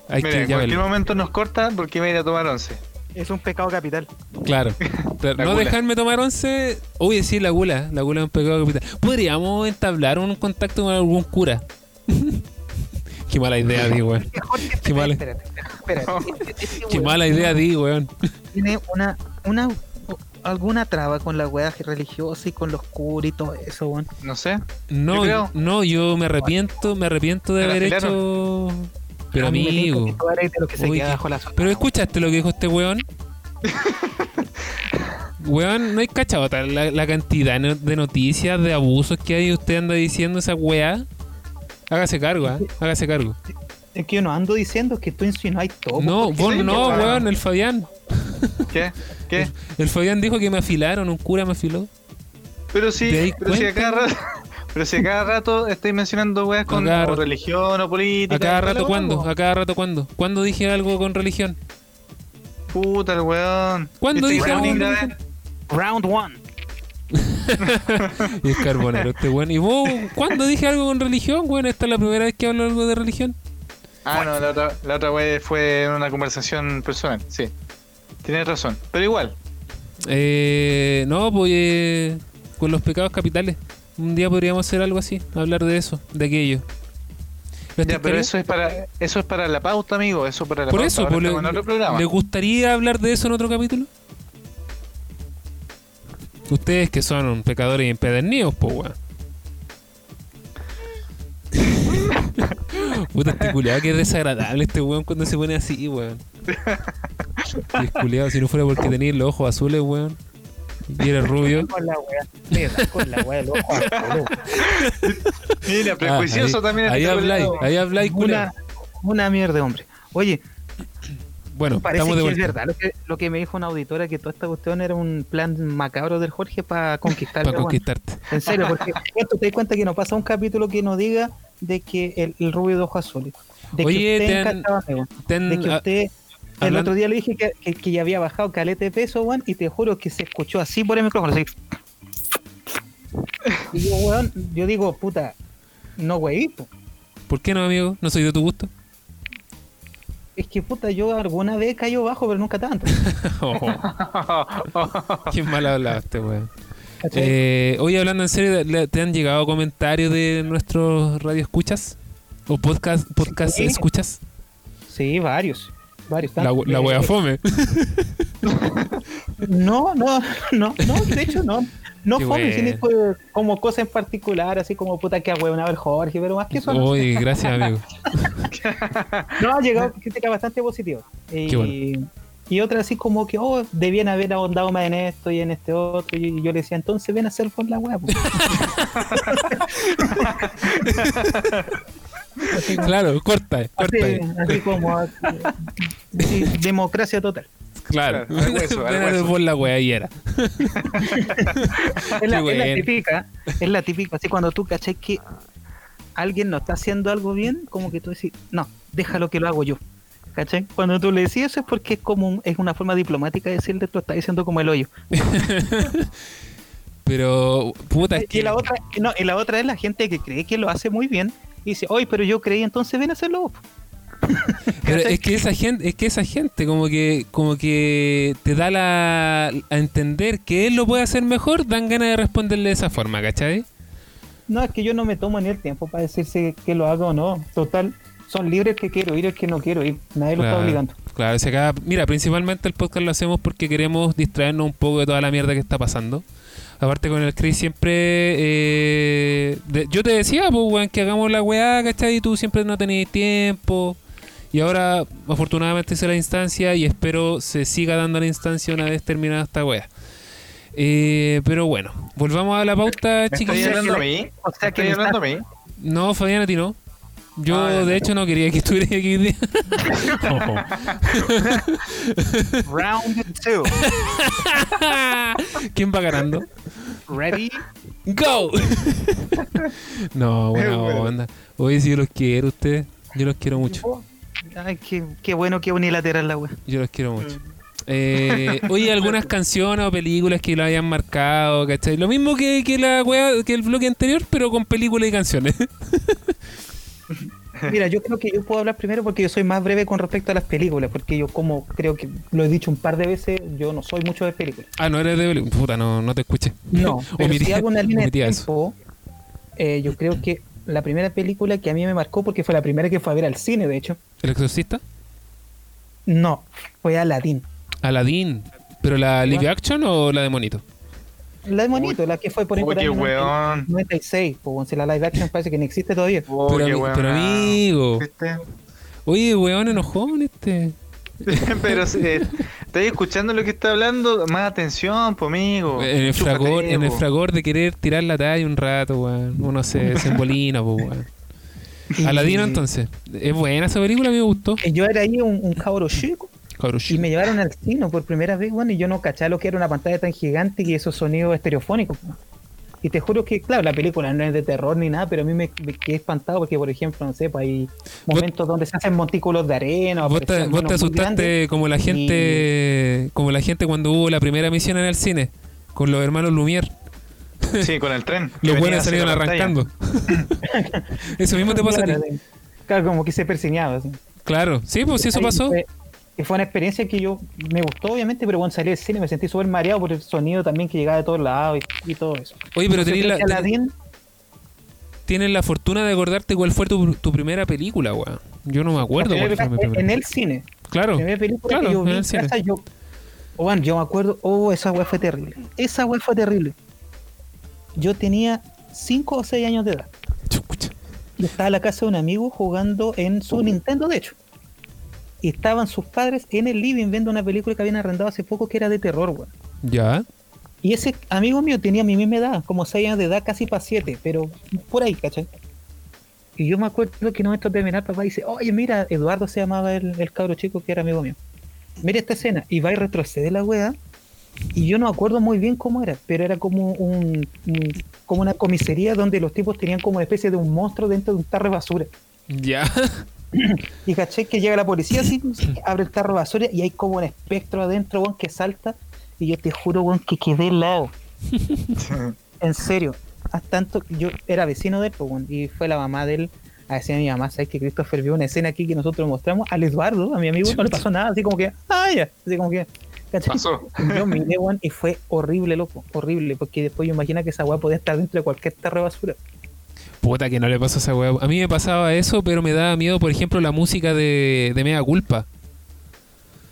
Hay Mira, que en cualquier momento nos corta porque me iré a tomar once. Es un pecado capital. Claro. Claro, La no gula. dejarme tomar once. Oye, sí, la gula. La gula es un pecado capital. Podríamos entablar un contacto con algún cura. Qué mala idea, di, weón. Qué mal. espérate, espérate, espérate. Qué weón mala idea, di, weón. Tiene una, una, alguna traba con la weá religiosa y con los curas y todo eso, weón. No sé. No, Yo creo- no, yo me arrepiento, me arrepiento de ¿Te la haber hecho. Pero amigo. Uy, Pero escuchaste lo que dijo este weón. Weón, no hay cachado la, la cantidad de noticias, de abusos que hay y usted anda diciendo esa weá. Hágase cargo, ¿ah? Hágase cargo. Es que yo no ando diciendo que tú insinuáis todo. No, vos no, weón, el Fabián. ¿Qué? ¿Qué? El Fabián dijo que me afilaron, un cura me afiló. Pero sí, ¿Te das pero si a cada rato, pero si a cada rato estáis mencionando weas con o religión o política. ¿A cada rato cuándo? ¿A cada rato cuándo? ¿Cuándo dije algo con religión? Puta el weón. ¿Cuándo Este dije algo? Round one. Y es carbonero este weón. ¿Y vos cuándo dije algo con religión, weón? Esta es la primera vez que hablo algo de religión. Ah, no, la otra, la otra fue en una conversación personal, sí. Tienes razón. Pero igual, Eh, no, pues eh, con los pecados capitales. Un día podríamos hacer algo así, hablar de eso, de aquello. ¿Les ya, pero eso es para eso es para la pauta, amigo. Eso para la Por pauta. eso, Ahora pues, estamos en le, otro programa. ¿le gustaría hablar de eso en otro capítulo? Ustedes que son pecadores empedernidos, pues weón. Puta, este que es desagradable este weón cuando se pone así, weón. Qué culiado, si no fuera porque tenía los ojos azules, weón. Y era rubio. Con la da con la weá del ojo azul. Mira, Ah, prejuicioso ahí, también. Ahí este habláis, culiao. ahí habláis. Una, una mierda, hombre. Oye, Bueno, parece estamos de que es verdad lo que, lo que me dijo una auditora que toda esta cuestión era un plan macabro del Jorge para conquistar Para conquistarte. En serio, porque esto te das cuenta que no pasa un capítulo que no diga de que el, el rubio de ojos azules. De Oye, que usted te han- encantaba. Te han- De que ah, usted. El hablan- otro día le dije que, que, que ya había bajado calete de peso, weón, y te juro que se escuchó así por el micrófono. Así. Y yo, weón, yo digo, puta, no, wey, po. ¿Por qué no, amigo? ¿No soy de tu gusto? Es que, puta, yo alguna vez cayó bajo, pero nunca tanto. Qué mal hablaste, weón. Eh, oye, hablando en serio, ¿le- ¿te han llegado comentarios de nuestros radioescuchas? ¿O podcast, podcast Sí. escuchas? Sí, varios. Varios. La, la wea fome. No, no, no, no, de hecho no. No Qué fome, sino fue como cosa en particular, así como puta que a ver Jorge, pero más que eso. no. Uy, gracias, amigo. No, ha llegado crítica bastante positiva. Y, bueno. y otra así como que, oh, debían haber ahondado más en esto y en este otro. Y yo le decía, entonces ven a hacer por la web. Claro, corta, corta. así, como así, sí, democracia total. Claro, Claro, al hueso, al Ven a hueso. por la wea y era. Es la, es típica, es la típica, así cuando tú cachai que alguien no está haciendo algo bien, como que tú decís, no, déjalo que lo hago yo. ¿Cachai? Cuando tú le decís eso es porque es como un- es una forma diplomática de decirle tú estás diciendo como el hoyo. Pero, puta, es Y que. la otra, no, y la otra es la gente que cree que lo hace muy bien y dice, oye, pero yo creí, entonces ven a hacerlo vos". Pero es que esa gente, es que esa gente como que, como que te da la, a entender que él lo puede hacer mejor, dan ganas de responderle de esa forma, ¿cachai? No, es que yo no me tomo ni el tiempo para decirse que lo haga o no. Total, son libres que quiero ir el que no quiero ir. Nadie lo está obligando. Claro, si acá, mira, principalmente el podcast lo hacemos porque queremos distraernos un poco de toda la mierda que está pasando. Aparte con el Chris siempre... eh, de- yo te decía, pues, weón, que hagamos la weá, ¿cachai? Y tú siempre no tenías tiempo. Y ahora, afortunadamente, hice la instancia y espero se siga dando la instancia una vez terminada esta weá. Eh, pero bueno, volvamos a la pauta, ¿Me estás hablando a mí? O sea ¿Me que estás me hablando a mí? No, Fabián, a ti no. Yo, Ah, de hecho, no quería que estuvieras aquí hoy día. Round two. ¿Quién va ganando? Ready? ¡Go! no, buena onda. Oye, si yo los quiero, ustedes. Yo los quiero mucho. Ay, qué, qué bueno, qué unilateral la wea. Yo los quiero mucho. Eh, oye, algunas canciones o películas que lo hayan marcado, ¿cachai? Lo mismo que, que la wea, que el bloque anterior, pero con películas y canciones. Mira, yo creo que yo puedo hablar primero porque yo soy más breve con respecto a las películas, porque yo como creo que lo he dicho un par de veces, yo no soy mucho de películas. ah, no eres de películas. Puta, no, no te escuché. No, pero si hago una línea de tiempo, eh, yo creo que la primera película que a mí me marcó, porque fue la primera que fue a ver al cine, de hecho, ¿El exorcista? no, fue Aladdin. Aladdin. ¿Pero la live action o la de monito? La de Monito, la que fue por ahí por Oye, año 90 weón. 96, pues si la live action parece que no existe todavía. Oh, pero, ami- weón. pero amigo. Oye, weón, enojón este. Pero si estáis escuchando lo que está hablando, más atención, po, amigo. En el, Chúpate, fragor, en el po. fragor de querer tirar la talla un rato, weón. Uno se, se embolina, pues, weón. Aladino, entonces. Es buena esa película, a mí me gustó. Yo era ahí un, un cabro chico Y me llevaron al cine por primera vez, bueno, y yo no cachaba lo que era una pantalla tan gigante y esos sonidos estereofónicos. Y te juro que, claro, la película no es de terror ni nada, pero a mí me, me quedé espantado porque, por ejemplo, no sé, pues hay momentos donde se hacen montículos de arena. o Vos te, aparecen vos te asustaste grandes. como la gente como la gente cuando hubo la primera misión en el cine con los hermanos Lumière. Sí, con el tren. Los buenos salieron arrancando. Eso mismo te pasa a ti. Claro, como que se persiñaba. así. Claro, sí, pues sí, eso pasó. Fue, fue una experiencia que yo me gustó, obviamente, pero cuando salí del cine me sentí súper mareado por el sonido también que llegaba de todos lados y, y todo eso. Oye, pero tenés la, Aladdin, tienes la fortuna de acordarte cuál fue tu, tu primera película, weón. Yo no me acuerdo cuál fue mi primera. en el cine. Claro, La primera película claro, que yo en vi el en cine. casa, yo, oh, bueno, yo me acuerdo, oh, esa weá fue terrible. Esa weá fue terrible. Yo tenía 5 o 6 años de edad. Chucha. Y estaba en la casa de un amigo jugando en su Nintendo, de hecho. Estaban sus padres en el living viendo una película que habían arrendado hace poco que era de terror, weón. Ya. Y ese amigo mío tenía mi misma edad, como 6 años de edad, casi para 7, pero por ahí, ¿cachai? Y yo me acuerdo que no esto terminar, papá dice, oye, mira, Eduardo se llamaba el, el cabro chico que era amigo mío. Mira esta escena, y va y retrocede la wea, y yo no me acuerdo muy bien cómo era, pero era como un, un- como una comisaría donde los tipos tenían como una especie de un monstruo dentro de un tarro de basura. Ya. Y caché que llega la policía así, abre el tarro de basura y hay como un espectro adentro, weón, que salta. Y yo te juro, weón, que quedé helado. En serio. Hasta tanto, yo era vecino de él, pues, weón, y fue la mamá de él a decir a mi mamá, ¿sabes que Christopher vio una escena aquí que nosotros mostramos? Al Eduardo, a mi amigo, no le pasó nada, así como que, ah, ya, así como que, ¿cachai? Pasó. Yo miré, weón, y fue horrible, loco, horrible, porque después yo imagino que esa weá podía estar dentro de cualquier tarro de basura. Puta que no le pasó a esa weá. A mí me pasaba eso, pero me daba miedo, por ejemplo, la música de, de Mega Culpa.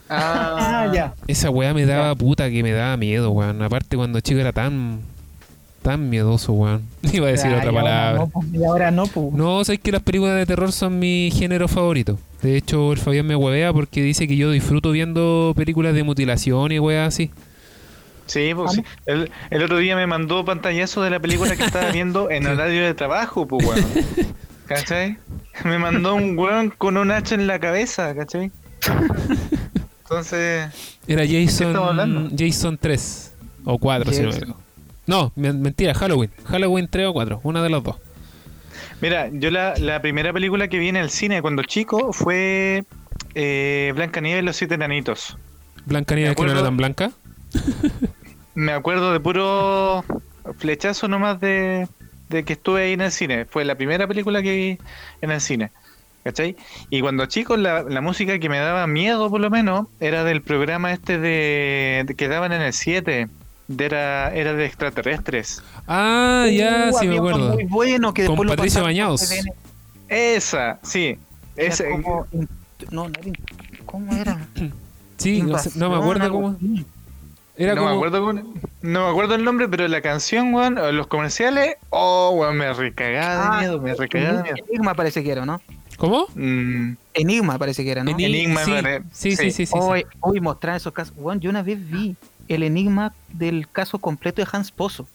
Ah, Ah, ya. Esa weá me daba puta que me daba miedo, weón. Aparte cuando chico era tan tan miedoso, weón. Iba a decir Ah, otra y ahora palabra. no, pues, y ahora no, pues. No, sabes que las películas de terror son mi género favorito. De hecho, el Fabián me huevea porque dice que yo disfruto viendo películas de mutilación y weas así. Sí, pues sí. El, el otro día me mandó pantallazo de la película que estaba viendo en horario de trabajo, pues weón. ¿Cachai? Me mandó un weón con un hacha en la cabeza, ¿cachai? Entonces, Era? Jason Jason 3 o 4, si no me. No, men- mentira, Halloween. Halloween 3 o 4, una de los dos. mira, yo la, la primera película que vi en el cine cuando chico fue eh, Blancanieves y los siete enanitos. Blanca Nieves que no era tan blanca. Me acuerdo de puro flechazo nomás de, de que estuve ahí en el cine. Fue la primera película que vi en el cine. ¿Cachai? Y cuando chico la, la música que me daba miedo por lo menos era del programa este de, de- que daban en el 7. De era, era de extraterrestres. Ah, ya, Uh, sí me acuerdo. Muy bueno que Con después lo Patricio Bañados. Esa, sí. Era Ese, como- no. ¿Cómo era? Sí, no, sé- no me acuerdo algo cómo. Era no, como. me acuerdo no me acuerdo el nombre, pero la canción, weón, los comerciales, oh, weón, me recagaba de Ah, miedo, me recagaba de miedo. Enigma parece que era, ¿no? ¿Cómo? Mm, Enigma parece que era, ¿no? Eni- Enigma, sí, sí, sí, Sí. sí. Hoy, hoy mostrar esos casos. Bueno, yo una vez vi el enigma del caso completo de Hans Pozo.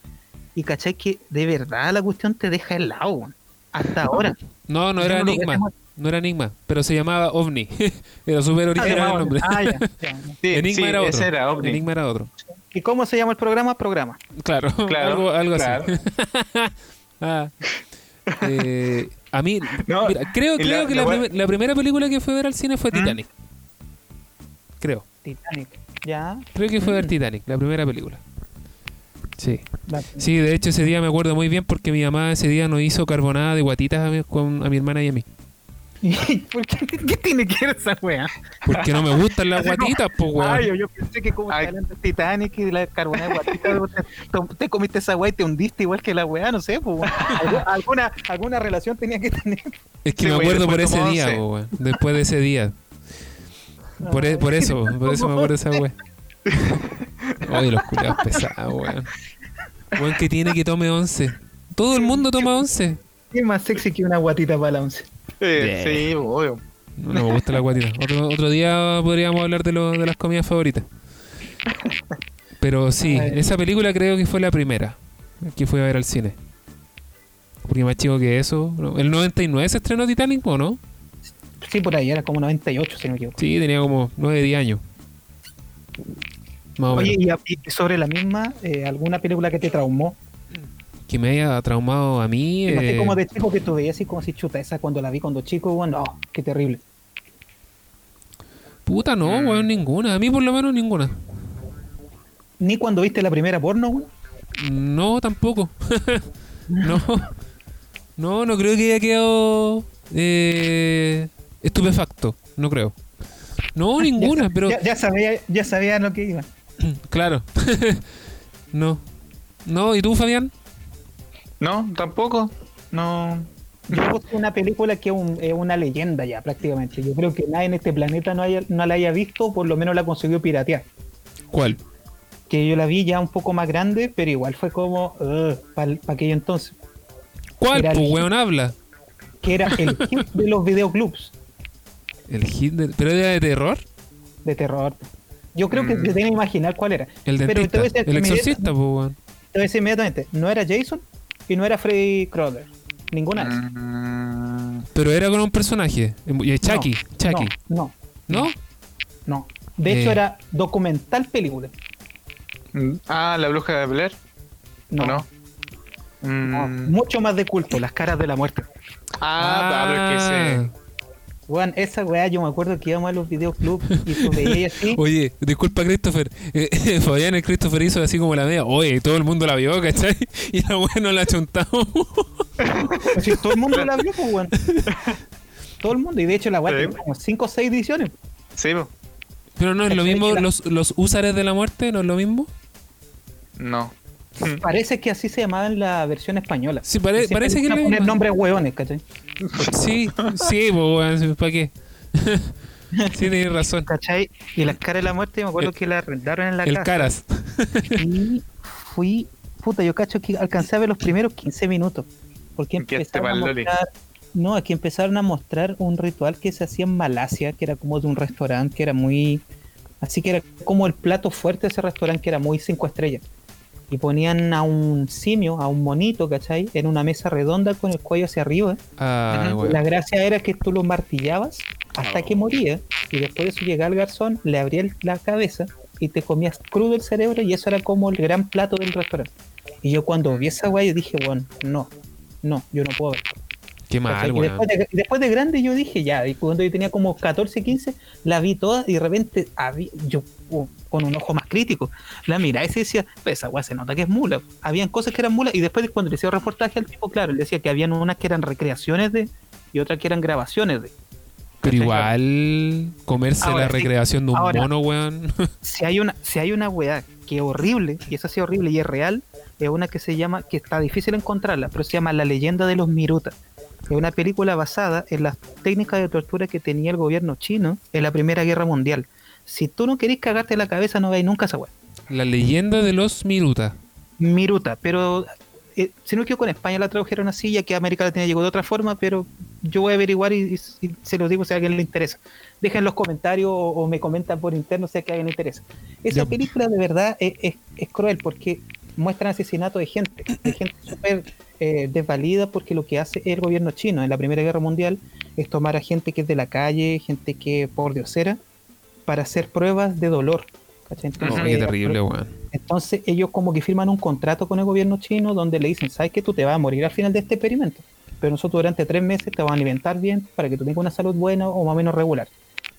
Y caché que de verdad la cuestión te deja helado, weón. Hasta ahora. No, no era Enigma. No era Enigma, pero se llamaba OVNI. era súper original el nombre. Ah, ya, ya. sí, Enigma sí, era otro. era OVNI. Enigma era otro. ¿Y cómo se llama el programa? Programa. Claro, Claro, algo, algo claro. así. Ah. Eh, a mí, No, mira, creo, creo la- que la primera película que fue a ver al cine fue ¿Mm? Titanic. Creo. Titanic. Ya. Creo que fue a ver Titanic, la primera película. Sí. Sí, de hecho ese día me acuerdo muy bien porque mi mamá ese día nos hizo carbonada de guatitas a mi, con, a mi hermana y a mí. ¿Por qué, qué tiene que ver esa weá? Porque no me gustan las guatitas, pues weón. Ay, yo, yo pensé que como de Titanic y la carbonada de guatita, te, te- te comiste esa weá y te hundiste igual que la weá, no sé, pues. weón. Algu- alguna, alguna relación tenía que tener. Es que Sí, me acuerdo por ese día, po, weón. Después de ese día. Por, e- por eso, por eso me acuerdo de esa weón. Oye, los culiados pesados, weón. Weón que tiene que tome 11. Todo el mundo toma 11. ¿Qué más sexy que una guatita para la once? Eh. Sí, obvio. No, no me gusta la guatita. Otro, otro día podríamos hablar de, lo, de las comidas favoritas. Pero sí, esa película creo que fue la primera que fui a ver al cine. Porque más chico que eso. ¿El 99 se estrenó Titanic o no? Sí, por ahí, era como 98, si no me equivoco. Sí, tenía como 9, 10 años. Más o Oye, menos. y, a- y sobre la misma, eh, ¿alguna película que te traumó? Que me haya traumado a mí. Eh, como de chico que tú veías así como si chuta esa cuando la vi cuando chico, bueno, oh, qué terrible. Puta, no, Mm. weón, ninguna. A mí por lo menos ninguna. Ni cuando viste la primera porno, weón. No, tampoco. no. No, no creo que haya quedado eh, estupefacto. No creo. No, ninguna, pero Ya, ya sabía, ya sabía lo que iba. claro. no. No, ¿y tú, Fabián? No, tampoco. No. Yo una película que es un- es una leyenda ya prácticamente. Yo creo que nadie en este planeta no, haya, no la haya visto, o por lo menos la consiguió piratear. ¿Cuál? Que yo la vi ya un poco más grande, pero igual fue como para aquello entonces. ¿Cuál? Pues weón habla. Que era el hit de los videoclubs El hit de... ¿Pero era de terror? de terror. Yo creo que Mm. se tiene que imaginar cuál era. El Pero te dentista. voy a decir El exorcista, pues weón. Te voy a decir inmediatamente, no era Jason y no era Freddy Krueger. Ninguna de esas. Mm, Pero era con un personaje. Y Chucky. Chucky. No, No. no. De Eh. hecho era documental película. mm, Ah, la bruja de Blair. No, ¿O no? Mm, no, mucho más de culto, las caras de la muerte. Ah, pero es que sí. Weón, esa weá yo me acuerdo que íbamos a los videoclubs y tú veías así. Oye, disculpa Christopher. Eh, Fabián el Christopher hizo así como la media. Oye, todo el mundo la vio, ¿cachai? Y la weá no la chuntamos. Si todo el mundo la vio, pues weón. Todo el mundo, y de hecho la weá Sí. tiene como 5 o 6 ediciones. Sí, po. Pero no es lo ¿Cachai mismo, los, los húsares de la muerte, ¿no es lo mismo? No. Parece que así se llamaba en la versión española. Sí, pare- parece que poner nombres hueones, ¿cachai? Sí, sí, pues ¿para qué? Sí, tienes razón. ¿Cachai? Y las caras de la muerte, me acuerdo El- que la arrendaron en la El casa. caras. Y fui, puta, yo cacho que alcancé a ver los primeros 15 minutos. Porque empezaron a mostrar, no, aquí empezaron a mostrar un ritual que se hacía en Malasia, que era como de un restaurante, que era muy, así que era como el plato fuerte de ese restaurante, que era muy cinco estrellas. Y ponían a un simio, a un monito, ¿cachai? En una mesa redonda con el cuello hacia arriba. Ah. La gracia era que tú lo martillabas hasta que moría y después de eso llegaba el garzón, le abría la cabeza y te comías crudo el cerebro y eso era como el gran plato del restaurante. Y yo cuando vi esa weá yo dije, bueno, no, no, yo no puedo ver. Qué mal, weón. después de, y después de grande yo dije, ya, y cuando yo tenía como 14, 15, la vi toda y de repente había, yo oh, con un ojo más crítico, la miraba y se decía, pues esa weá se nota que es mula. Habían cosas que eran mulas y después cuando le hicieron reportaje al tipo, claro, él decía que habían unas que eran recreaciones de y otras que eran grabaciones de. Pero igual, comerse Ahora la sí, recreación de un ahora- mono, weón. si hay una si hay una weá que es horrible y esa sí es horrible y es real es una que se llama que está difícil encontrarla pero se llama la leyenda de los mirutas es una película basada en las técnicas de tortura que tenía el gobierno chino en la primera guerra mundial si tú no querés cagarte la cabeza no veis nunca esa weá La leyenda de los Miruta. miruta pero eh, si no me equivoco en España la tradujeron así ya que América Latina llegó de otra forma pero yo voy a averiguar y, y- y se los digo si a alguien le interesa dejen en los comentarios o, o me comentan por interno si a alguien le interesa esa Ya. película de verdad es, es- es cruel porque muestran asesinato de gente de gente súper eh, desvalida porque lo que hace el gobierno chino en la primera guerra mundial es tomar a gente que es de la calle gente que por diosera para hacer pruebas de dolor Entonces, qué terrible, weón. entonces ellos como que firman un contrato con el gobierno chino donde le dicen, sabes que tú te vas a morir al final de este experimento, pero nosotros durante tres meses te vamos a alimentar bien para que tú tengas una salud buena o más o menos regular.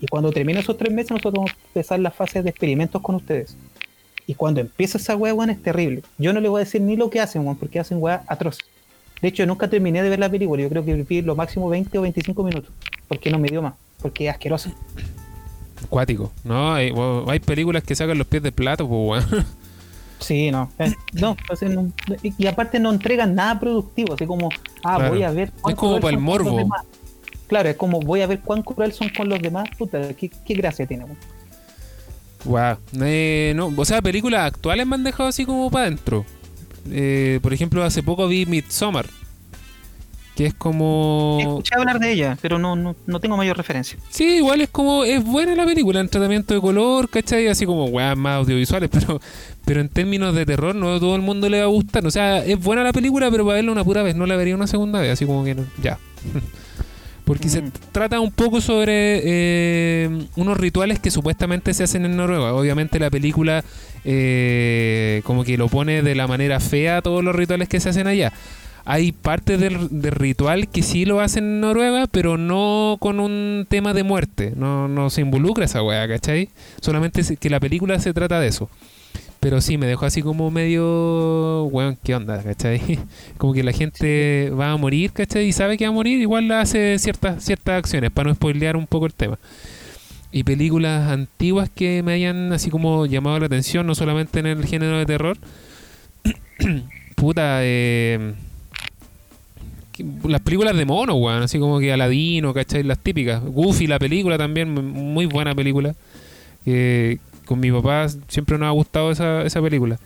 Y cuando termine esos tres meses nosotros vamos a empezar las fases de experimentos con ustedes. Y cuando empieza esa weá, weón, es terrible. Yo no le voy a decir ni lo que hacen, weón, porque hacen weá atroz. De hecho, nunca terminé de ver la película. Yo creo que vi lo máximo 20 o 25 minutos. Porque no me dio más. Porque es asqueroso. Cuático. No, hay, películas que sacan los pies de plato, pues, weón. Sí, no. eh, no, y, aparte no entregan nada productivo, así como, ah, Claro. voy a ver. cuán Es como con los morbo. demás. Claro, es como, voy a ver cuán cruel son con los demás, puta, qué, qué gracia tiene. weón. Wow. Eh, no, o sea, películas actuales me han dejado así como para adentro. Eh, por ejemplo, hace poco vi Midsommar. Que es como. Escuché hablar de ella, pero no, no, no tengo mayor referencia. Sí, igual es como. Es buena la película en tratamiento de color, ¿cachai? Así como weas más audiovisuales, pero pero en términos de terror no todo el mundo le va a gustar. O sea, es buena la película, pero para verla una pura vez, no la vería una segunda vez, así como que no, ya. Porque se trata un poco sobre eh, unos rituales que supuestamente se hacen en Noruega. Obviamente la película eh, como que lo pone de la manera fea todos los rituales que se hacen allá. Hay partes del, del ritual que sí lo hacen en Noruega, pero no con un tema de muerte. No, no se involucra esa weá, ¿cachai? Solamente que la película se trata de eso. Pero sí, me dejó así como medio... Weón, ¿qué onda? ¿cachai? Como que la gente va a morir, ¿cachai? Y sabe que va a morir, igual hace ciertas, ciertas acciones, para no spoilear un poco el tema. Y películas antiguas que me hayan así como llamado la atención, no solamente en el género de terror. Puta, eh, las películas de mono, weón, así como que Aladino, ¿cachai? Las típicas. Goofy, la película también, muy buena película. Que con mi papá siempre nos ha gustado esa, esa película.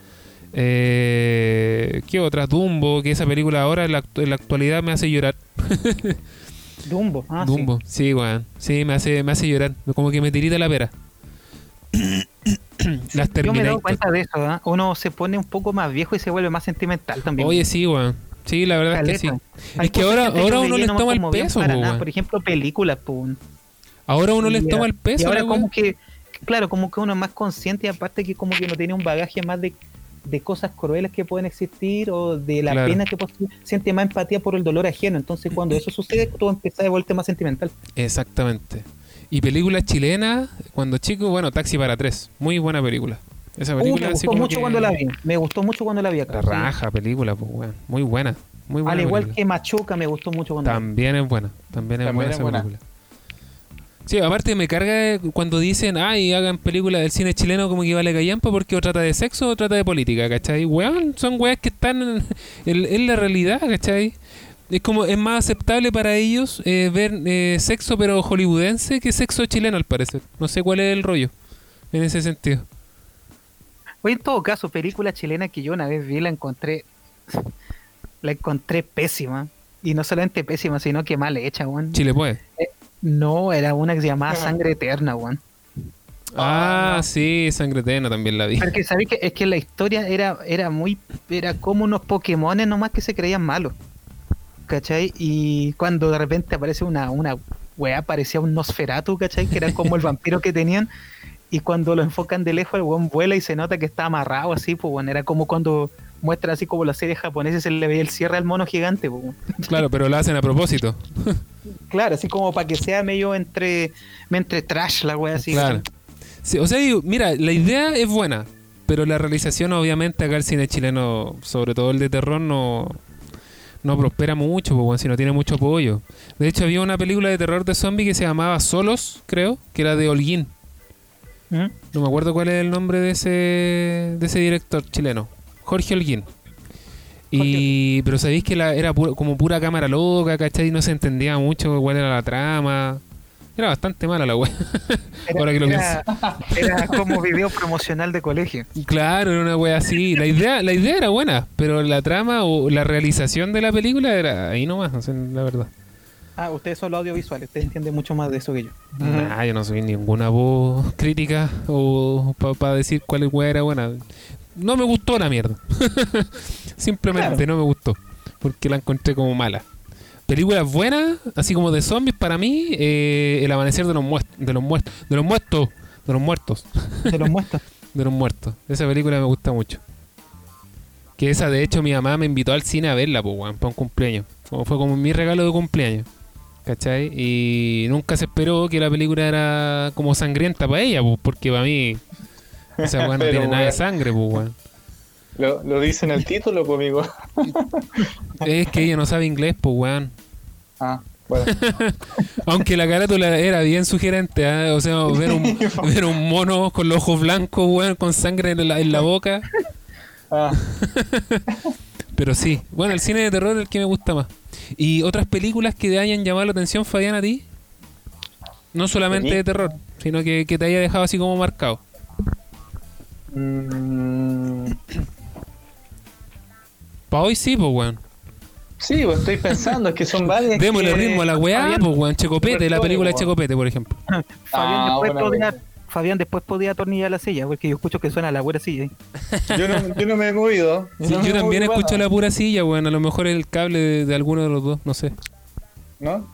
Eh, ¿Qué otras? Dumbo, que esa película ahora en la, actu- en la actualidad me hace llorar. Dumbo, ah, sí. Dumbo, sí, weón. Sí, me hace, me hace llorar. Como que me tirita la pera. Las Yo me he dado cuenta de eso, ¿ah? uno se pone un poco más viejo y se vuelve más sentimental también. Oye, sí, weón. Sí, la verdad es que sí. Hay Es que ahora, que ahora no uno les toma el peso, po, nada. Por ejemplo, películas, pues. Ahora uno les toma el peso. Y ahora como que, claro, como que uno es más consciente y aparte que como que uno tiene un bagaje más de, de cosas crueles que pueden existir o de la Claro. pena que puede siente más empatía por el dolor ajeno. Entonces cuando eso sucede, tú empiezas a volverte más sentimental. Exactamente. Y películas chilenas, cuando chico, bueno, Taxi para tres. Muy buena película. Esa Uh, película me gustó mucho que- cuando la vi. Me gustó mucho cuando la vi acá. La raja película, pues, weón. Muy buena. Muy buena. Al igual película. que Machuca, me gustó mucho cuando la vi. También es buena. También es También buena es esa buena. película. Sí, aparte me carga cuando dicen, ay, hagan películas del cine chileno como que vale callampa porque o trata de sexo o trata de política, ¿cachai? Weón, son weas que están en, en- en la realidad, ¿cachai? Es como, es más aceptable para ellos eh, ver eh, sexo pero hollywoodense que sexo chileno al parecer. No sé cuál es el rollo en ese sentido. Oye, en todo caso, película chilena que yo una vez vi la encontré. La encontré pésima. Y no solamente pésima, sino que mal hecha, weón. Chile puede. No, era una que se llamaba Sangre Eterna, weón. Ah, sí, Sangre Eterna también la vi. Porque sabéis que es que la historia era, era muy. Era como unos Pokémones nomás que se creían malos. ¿Cachai? Y cuando de repente aparece una, una weá, parecía un Nosferatu, ¿cachai? Que era como el vampiro que tenían. Y cuando lo enfocan de lejos, el weón vuela y se nota que está amarrado así, pues bueno, era como cuando muestran así como las series japonesas se le veía el cierre al mono gigante. Claro, pero lo hacen a propósito. Claro, así como para que sea medio entre, entre trash la weá así. Claro. Sí, o sea, digo, mira, la idea es buena, pero la realización, obviamente, acá el cine chileno, sobre todo el de terror, no, no prospera mucho, weón, si no tiene mucho apoyo. De hecho, había una película de terror de zombie que se llamaba Solos, creo, que era de Holguín. ¿Mm? No me acuerdo cuál es el nombre de ese, de ese director chileno. Jorge Holguín. Y, pero sabéis que la, era como pura cámara loca, ¿cachai? Y no se entendía mucho cuál era la trama. Era bastante mala la. Era, Ahora que lo era- era como video promocional de colegio. Claro, era una wea así. La idea, la idea era buena, pero la trama o la realización de la película era ahí nomás, no sé, la verdad. Ah, ustedes son los audiovisuales, ustedes entienden mucho más de eso que yo. Nah, yo no soy ninguna voz crítica o para decir cuál wea era buena. No me gustó la mierda. Simplemente Claro. no me gustó. Porque la encontré como mala. Películas buenas, así como de zombies, para mí, eh, El amanecer de los muertos. De los muertos. De los muertos. De los muertos. Se los muestro. De los muertos. Esa película me gusta mucho. Que esa, de hecho, mi mamá me invitó al cine a verla, pues, weón, para un cumpleaños. Como fue como mi regalo de cumpleaños. ¿Cachai? Y nunca se esperó que la película era como sangrienta para ella, pues, porque para mí esa weón no tiene nada de sangre, pues, weón. Lo, lo dice en el título, pues, amigo. Es que ella no sabe inglés, pues, weón. Ah, bueno. Aunque la carátula era bien sugerente, ¿ah? o sea, ver un, ver un mono con los ojos blancos, weón, con sangre en la, en la boca. Ah, Pero sí, bueno, el cine de terror es el que me gusta más. ¿Y otras películas que te hayan llamado la atención, Fabián, a ti? No solamente de terror, sino que, que te haya dejado así como marcado. Mm, Para hoy sí, pues, weón. sí, pues estoy pensando, es que son varias. Démosle que- ritmo a la weá, Fabián, pues, weón. Checopete, la película de. Checopete, por ejemplo. Fabián, Ah, después podía. Fabián después podía atornillar la silla, porque yo escucho que suena la buena silla. ¿eh? Yo no, yo no me he movido. Sí, no me yo también movido escucho la pura silla, weón. A lo mejor el cable de, de alguno de los dos, no sé. ¿No?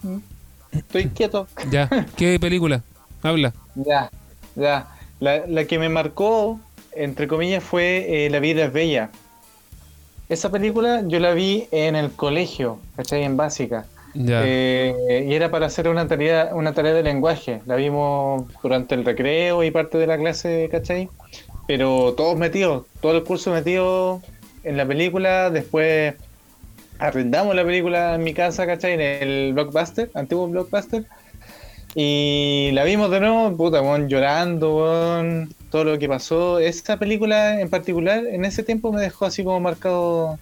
Estoy quieto. Ya, ¿qué película? Habla. Ya, ya. La, la que me marcó, entre comillas, fue eh, La vida es bella. Esa película yo la vi en el colegio, ¿cachai? En básica. Eh, y era para hacer una tarea, una tarea de lenguaje. La vimos durante el recreo y parte de la clase, ¿cachai? Pero todos metidos, todo el curso metido en la película. Después arrendamos la película en mi casa, ¿cachai? En el Blockbuster, antiguo Blockbuster. Y la vimos de nuevo, puta, weón, llorando, todo lo que pasó. Esta película en particular, en ese tiempo me dejó así como marcado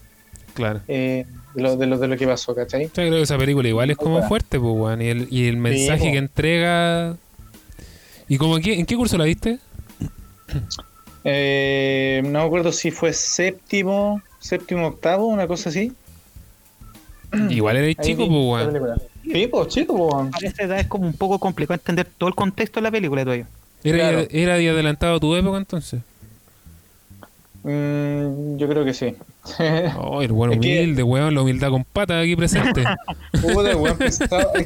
claro. eh, de, lo, de, lo, de lo que pasó, ¿cachai? Yo creo que esa película igual es como fuerte, pues, weón. Y el, y el mensaje que entrega. ¿Y como en qué, en qué curso la viste? Eh, no me acuerdo si fue séptimo, séptimo, octavo, una cosa así. Igual eres chico, pues, weón. Sí, pues chico, pues. A esa edad es como un poco complicado entender todo el contexto de la película todavía. Era, Claro. era de adelantado tu época entonces. Mm, yo creo que sí. Oh, el weón Es que- humilde, weón, la humildad con patas aquí presente. Weón. Es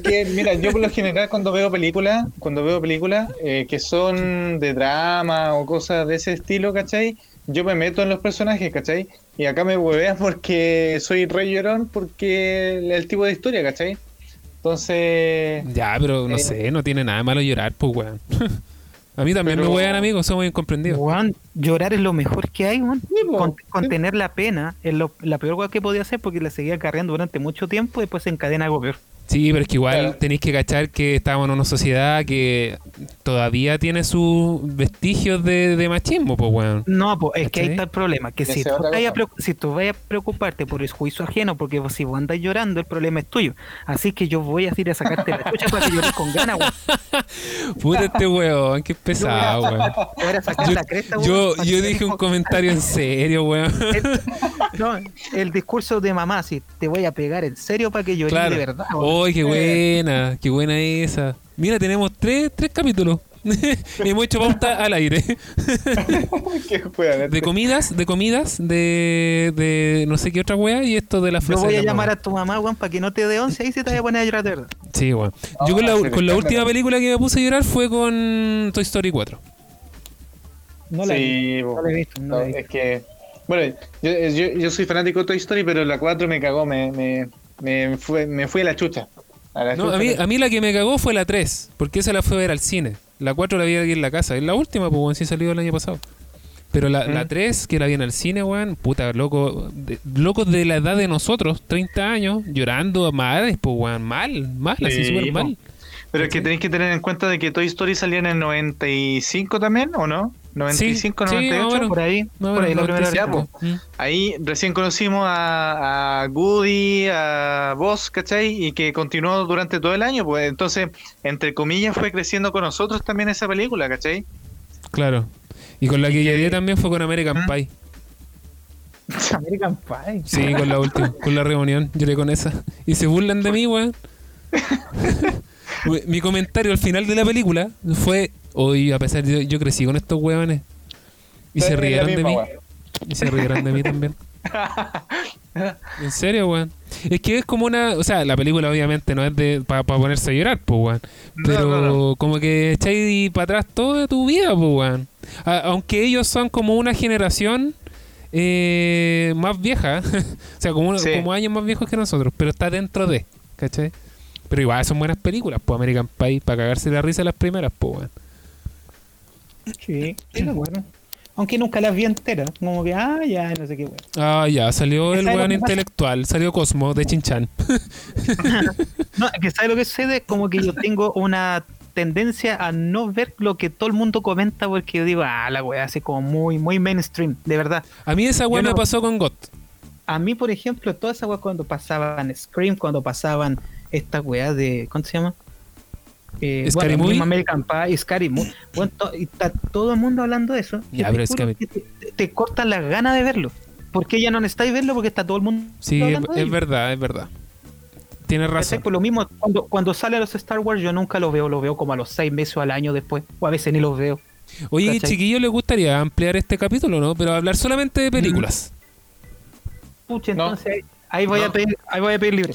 que, mira, yo por lo general cuando veo películas, cuando veo películas eh, que son de drama o cosas de ese estilo, ¿cachai? Yo me meto en los personajes, ¿cachai? Y acá me huevean porque soy re llorón porque el, el tipo de historia, ¿cachai? Entonces, ya, pero no Eh. sé, no tiene nada de malo llorar, pues, weón. a mí también Pero- me wean, amigos, somos incomprendidos. Weón, llorar es lo mejor que hay, weón. Sí, Con- sí. contener la pena es lo- la peor cosa que podía hacer porque la seguía cargando durante mucho tiempo y después se encadena algo peor. Sí, pero es que igual Claro. tenéis que cachar que estamos en una sociedad que todavía tiene sus vestigios de, de machismo, pues, weón. No, pues es que ahí está el problema, que si tú, vayas a si tú vayas a preocuparte por el juicio ajeno, porque si vos andas llorando, el problema es tuyo. Así que yo voy a ir a sacarte la chucha para que llores con ganas, weón. Puta este weón, qué pesado, weón. Yo, yo que dije un comentario en serio, weón. El, no, el discurso de mamá, si te voy a pegar en serio para que llores Claro. de verdad. weón. ¡Ay, qué buena! ¡Qué buena esa! Mira, tenemos tres, tres capítulos. Hemos hecho pauta al aire. Qué juega, De comidas, de comidas, de, de no sé qué otra wea y esto de la Yo frase. voy de a la llamar mamá. a tu mamá, weón, para que no te dé once y se te vaya a poner a llorar de verdad. Sí, weón. Ah, Yo con la, sí, con la escándalo. última película que me puse a llorar fue con Toy Story 4. No la, he Sí, visto, no la he visto, no la he visto. es que. Bueno, yo, yo, yo soy fanático de Toy Story, pero la 4 me cagó, me, me, me, fue, me fui a la chucha. A la No, chucha a mí, a mí la que me cagó fue la 3, porque esa la fue a ver al cine. La 4 la vi aquí en la casa. Es la última, pues, weón, sí salió el año pasado. Pero la, la Mm. 3, que la vi en el cine, weón, puta, loco, de, locos de la edad de nosotros, 30 años, llorando a madres, pues, weón, mal, mal, así Sí, súper mal. Pero es que tenéis que tener en cuenta de que Toy Story salía en el 95 también, ¿o no? 95, sí, 98. más o menos. Por ahí, No, por ahí la primera ya, vez. po. Mm. Ahí recién conocimos a, a Goody, a Boss, ¿cachai? Y que continuó durante todo el año, pues entonces, entre comillas, fue creciendo con nosotros también esa película, ¿cachai? Claro. Y con la que lloré también fue con American ¿Mm? Pie. American Pie. Sí, con la última, con la reunión, lloré con esa. Y se burlan de mí, weón. Mi comentario al final de la película fue, hoy a pesar de yo crecí con estos weones. Y se rieron de mí. Y se rieron de mí también. En serio, weón. Es que es como una. O sea, la película obviamente no es de para ponerse a llorar, pues, weón. Pero no, no. como que echáis para atrás toda tu vida, pues, weón. Aunque ellos son como una generación eh, más vieja. o sea, como, Sí. como años más viejos que nosotros. Pero está dentro de. ¿Cachai? Pero igual son buenas películas, pues American Pie, para cagarse la risa las primeras, pues, weón. Sí, sí, acuerdo. Aunque nunca las vi enteras. Como que, ah, ya, no sé qué, weón. Ah, ya, salió el ¿Sabes lo weón intelectual, salió Cosmo de Chinchan. No, que ¿sabes lo que sucede? Como que yo tengo una tendencia a no ver lo que todo el mundo comenta porque yo digo, ah, la weá hace como muy, muy mainstream, de verdad. A mí esa Yo me no- pasó con GOT. A mí, por ejemplo, toda esa weá cuando pasaban Scream, cuando pasaban esta weá de, ¿cómo se llama? Eh, Scary bueno, Movie. American Pie, Scary Movie. Bueno, to- y está todo el mundo hablando de eso. Ya, pero es que- te, te- te cortan las ganas de verlo. Porque ya no necesitáis verlo porque está todo el mundo Sí, es, de verdad, es verdad. Tienes razón. Por lo mismo, cuando, cuando sale a los Star Wars, yo nunca los veo, los veo como a los seis meses o al año después, o a veces ni los veo. Oye, ¿cachai? chiquillos, ¿les gustaría ampliar este capítulo, no? Pero hablar solamente de películas. Pucha, entonces ahí, ahí voy No. a pedir, ahí voy a pedir libre.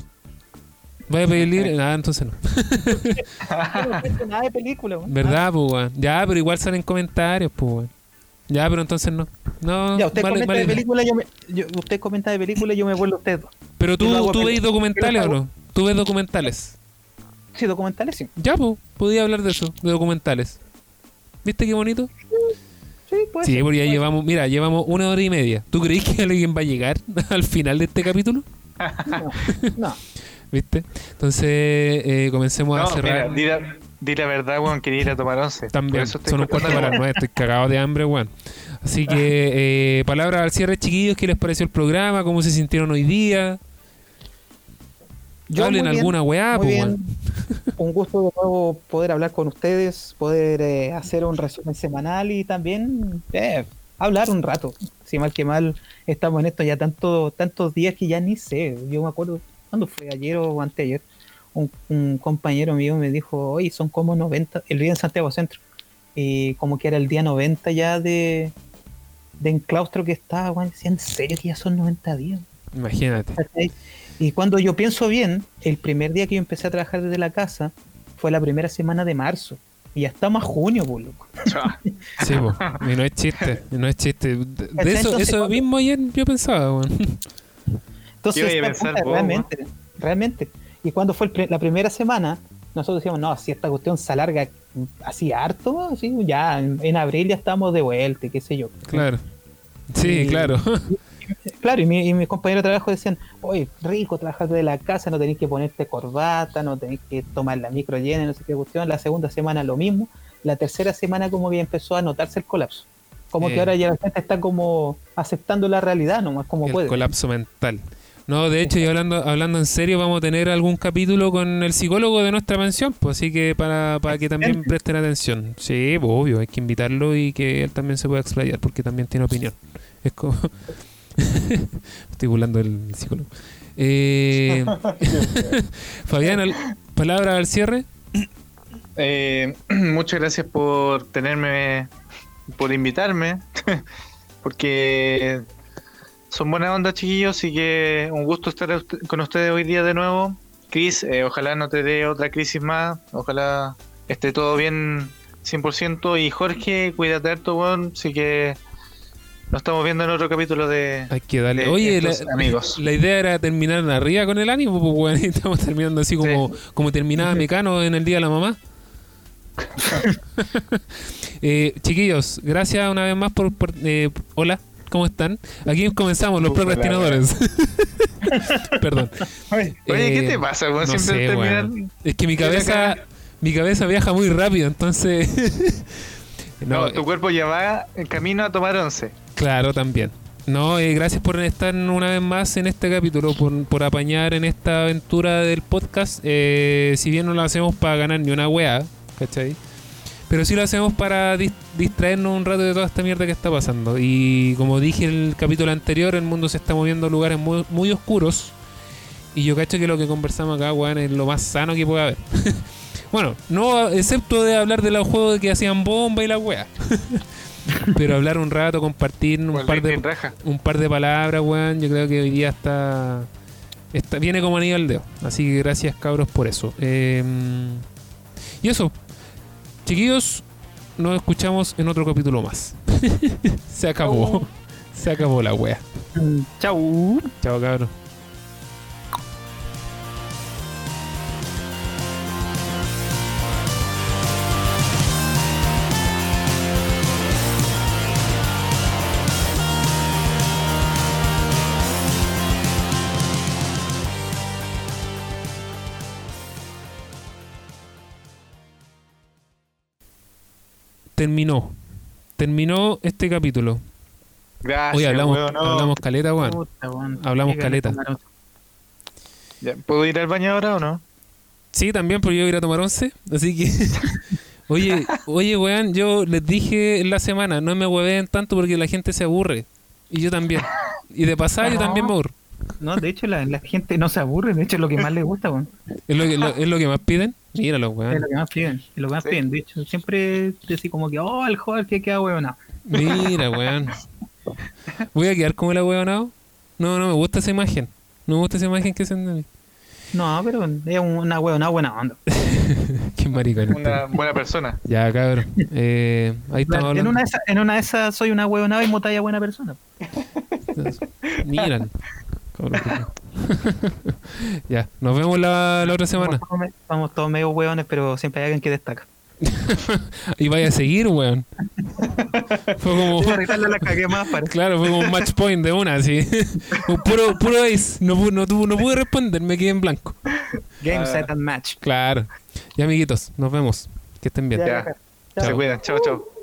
¿Voy a pedir libre? Nada, entonces no. Nada de película, weón. ¿Verdad, pues, weón? Ya, pero igual salen comentarios, pues, weón. Ya, pero entonces no. No, Ya, usted vale- comenta vale de película, yo me, yo- usted comenta de película, yo me vuelvo a usted. dos. Pero tú, tú veis documentales o no no? ¿Tú ves documentales? Sí, documentales, sí. Ya, pues, podía hablar de eso, de documentales. ¿Viste qué bonito? Sí, pues. Sí, porque ya llevamos, mira, llevamos una hora y media. ¿Tú crees que alguien va a llegar al final de este capítulo? No, no. ¿Viste? Entonces, eh, comencemos a cerrar. mira, di la, di la verdad, weón, quería ir a tomar once. También, son un cuarto para las nueve, estoy cagado de hambre, weón. Así que, eh, palabras al cierre, chiquillos, ¿qué les pareció el programa? ¿Cómo se sintieron hoy día? Yo Hablen bien, alguna weá, pues, weón. Un gusto de nuevo poder hablar con ustedes, poder eh, hacer un resumen semanal y también eh, hablar un rato. Si mal que mal estamos en esto ya tanto, tantos días que ya ni sé. Yo me acuerdo, cuando fue ayer o anteayer? Un, un compañero mío me dijo, oye, son como 90, el día en Santiago Centro, y como que era el día 90 ya de, de enclaustro que estaba, weón. Decía, ¿en serio que ya son 90 días? Imagínate. Y cuando yo pienso bien, el primer día que yo empecé a trabajar desde la casa fue la primera semana de marzo. Y ya estamos a junio, pues, loco. Sí, po. y no es chiste, y no es chiste. De, de eso, Entonces, eso mismo ayer yo pensaba, weón. Entonces, ¿Qué vaya a esta pensar puta, vos, realmente, realmente. Y cuando fue el la primera semana, nosotros decíamos, no, si esta cuestión se alarga así harto, así, ya en, en abril ya estamos de vuelta, y qué sé yo. Claro. Sí, Y- claro. Y Claro, y, mi, y mis compañeros de trabajo decían, oye, rico trabajar de la casa, no tenéis que ponerte corbata, no tenéis que tomar la micro llena, no sé qué cuestión. La segunda semana lo mismo. La tercera semana como que empezó a notarse el colapso. Como Eh. que ahora ya la gente está como aceptando la realidad nomás como el puede. colapso mental. No, de hecho, y hablando, hablando en serio, vamos a tener algún capítulo con el psicólogo de nuestra pensión, pues así que para, para que también presten atención. Sí, pues, obvio, hay que invitarlo y que él también se pueda explayar, porque también tiene opinión. Es como... Estoy burlando del psicólogo. Eh, Fabián, al- palabra al cierre. Eh, muchas gracias por tenerme, por invitarme, porque son buena onda, chiquillos, y que un gusto estar con ustedes hoy día de nuevo. Chris, eh, ojalá no te dé otra crisis más, ojalá esté todo bien 100%. Y Jorge, cuídate harto, weón, así que nos estamos viendo en otro capítulo de... Hay que darle. de Oye, la, amigos. la idea era terminar arriba con el ánimo, pues y estamos terminando así como, como terminaba Mecano en el Día de la Mamá. Eh, chiquillos, gracias una vez más por... por- eh, hola, ¿cómo están? Aquí comenzamos, los procrastinadores. Perdón. Oye, Eh, ¿qué te pasa, weón? no Siempre sé, terminar... weón. Es que mi cabeza, mi cabeza viaja muy rápido, entonces... No, no, tu cuerpo ya va en camino a tomar once. Claro, también. No, eh, gracias por estar una vez más en este capítulo, por, por apañar en esta aventura del podcast. Eh, si bien no lo hacemos para ganar ni una wea, ¿cachai? Pero sí lo hacemos para dis- distraernos un rato de toda esta mierda que está pasando. Y como dije en el capítulo anterior, el mundo se está moviendo a lugares muy, muy oscuros. Y yo cacho que lo que conversamos acá, weón, es lo más sano que puede haber. bueno, no excepto de hablar de los juegos que hacían bomba y la wea. Pero hablar un rato, compartir un par de un par de palabras, weón. Yo creo que hoy día está, está viene como anillo al dedo. Así que gracias, cabros, por eso. Eh, y eso, chiquillos, nos escuchamos en otro capítulo más. Se acabó. Se acabó la wea. Mm, Chau. Chao, Terminó. Terminó este capítulo. Gracias, Hoy hablamos, weón, no. hablamos caleta, weón. Hablamos Qué caleta. Ya, ¿Puedo ir al baño ahora o no? Sí, también, porque yo voy a ir a tomar once. Así que. oye, oye, weón, yo les dije en la semana, no me hueveen tanto porque la gente se aburre. Y yo también. Y de pasada yo también me aburro. No, de hecho la, la gente no se aburre, de hecho es lo que más les gusta, weón. Es lo que, lo- es lo que más piden. Míralo, Es weón. lo que más piden, es lo que más Sí. piden. De hecho, siempre decís como que, oh, el joven que queda. No. Mira, weón. Voy a quedar como el ahueonado. No, no me gusta esa imagen. No me gusta esa imagen que de mí. No, pero es una weón, buena onda. Qué maricón. Una buena persona. Ya, cabrón. Eh, ahí estamos En hablando. una, de esas, en una de esas soy una weonada y motalla buena persona. Miran. Cabrón, ya, nos vemos la, la otra semana. Vamos todos, medio weones, pero siempre hay alguien que destaca. Y vaya a seguir, weón. Fue como. La más. Claro, fue como un match point de una, así. Un puro, puro ace. No, pude responder, me quedé en blanco. Game, Ah. set and match. Claro. Ya, amiguitos, nos vemos. Que estén bien. Ya. Se Chao. cuidan. Chao, chao.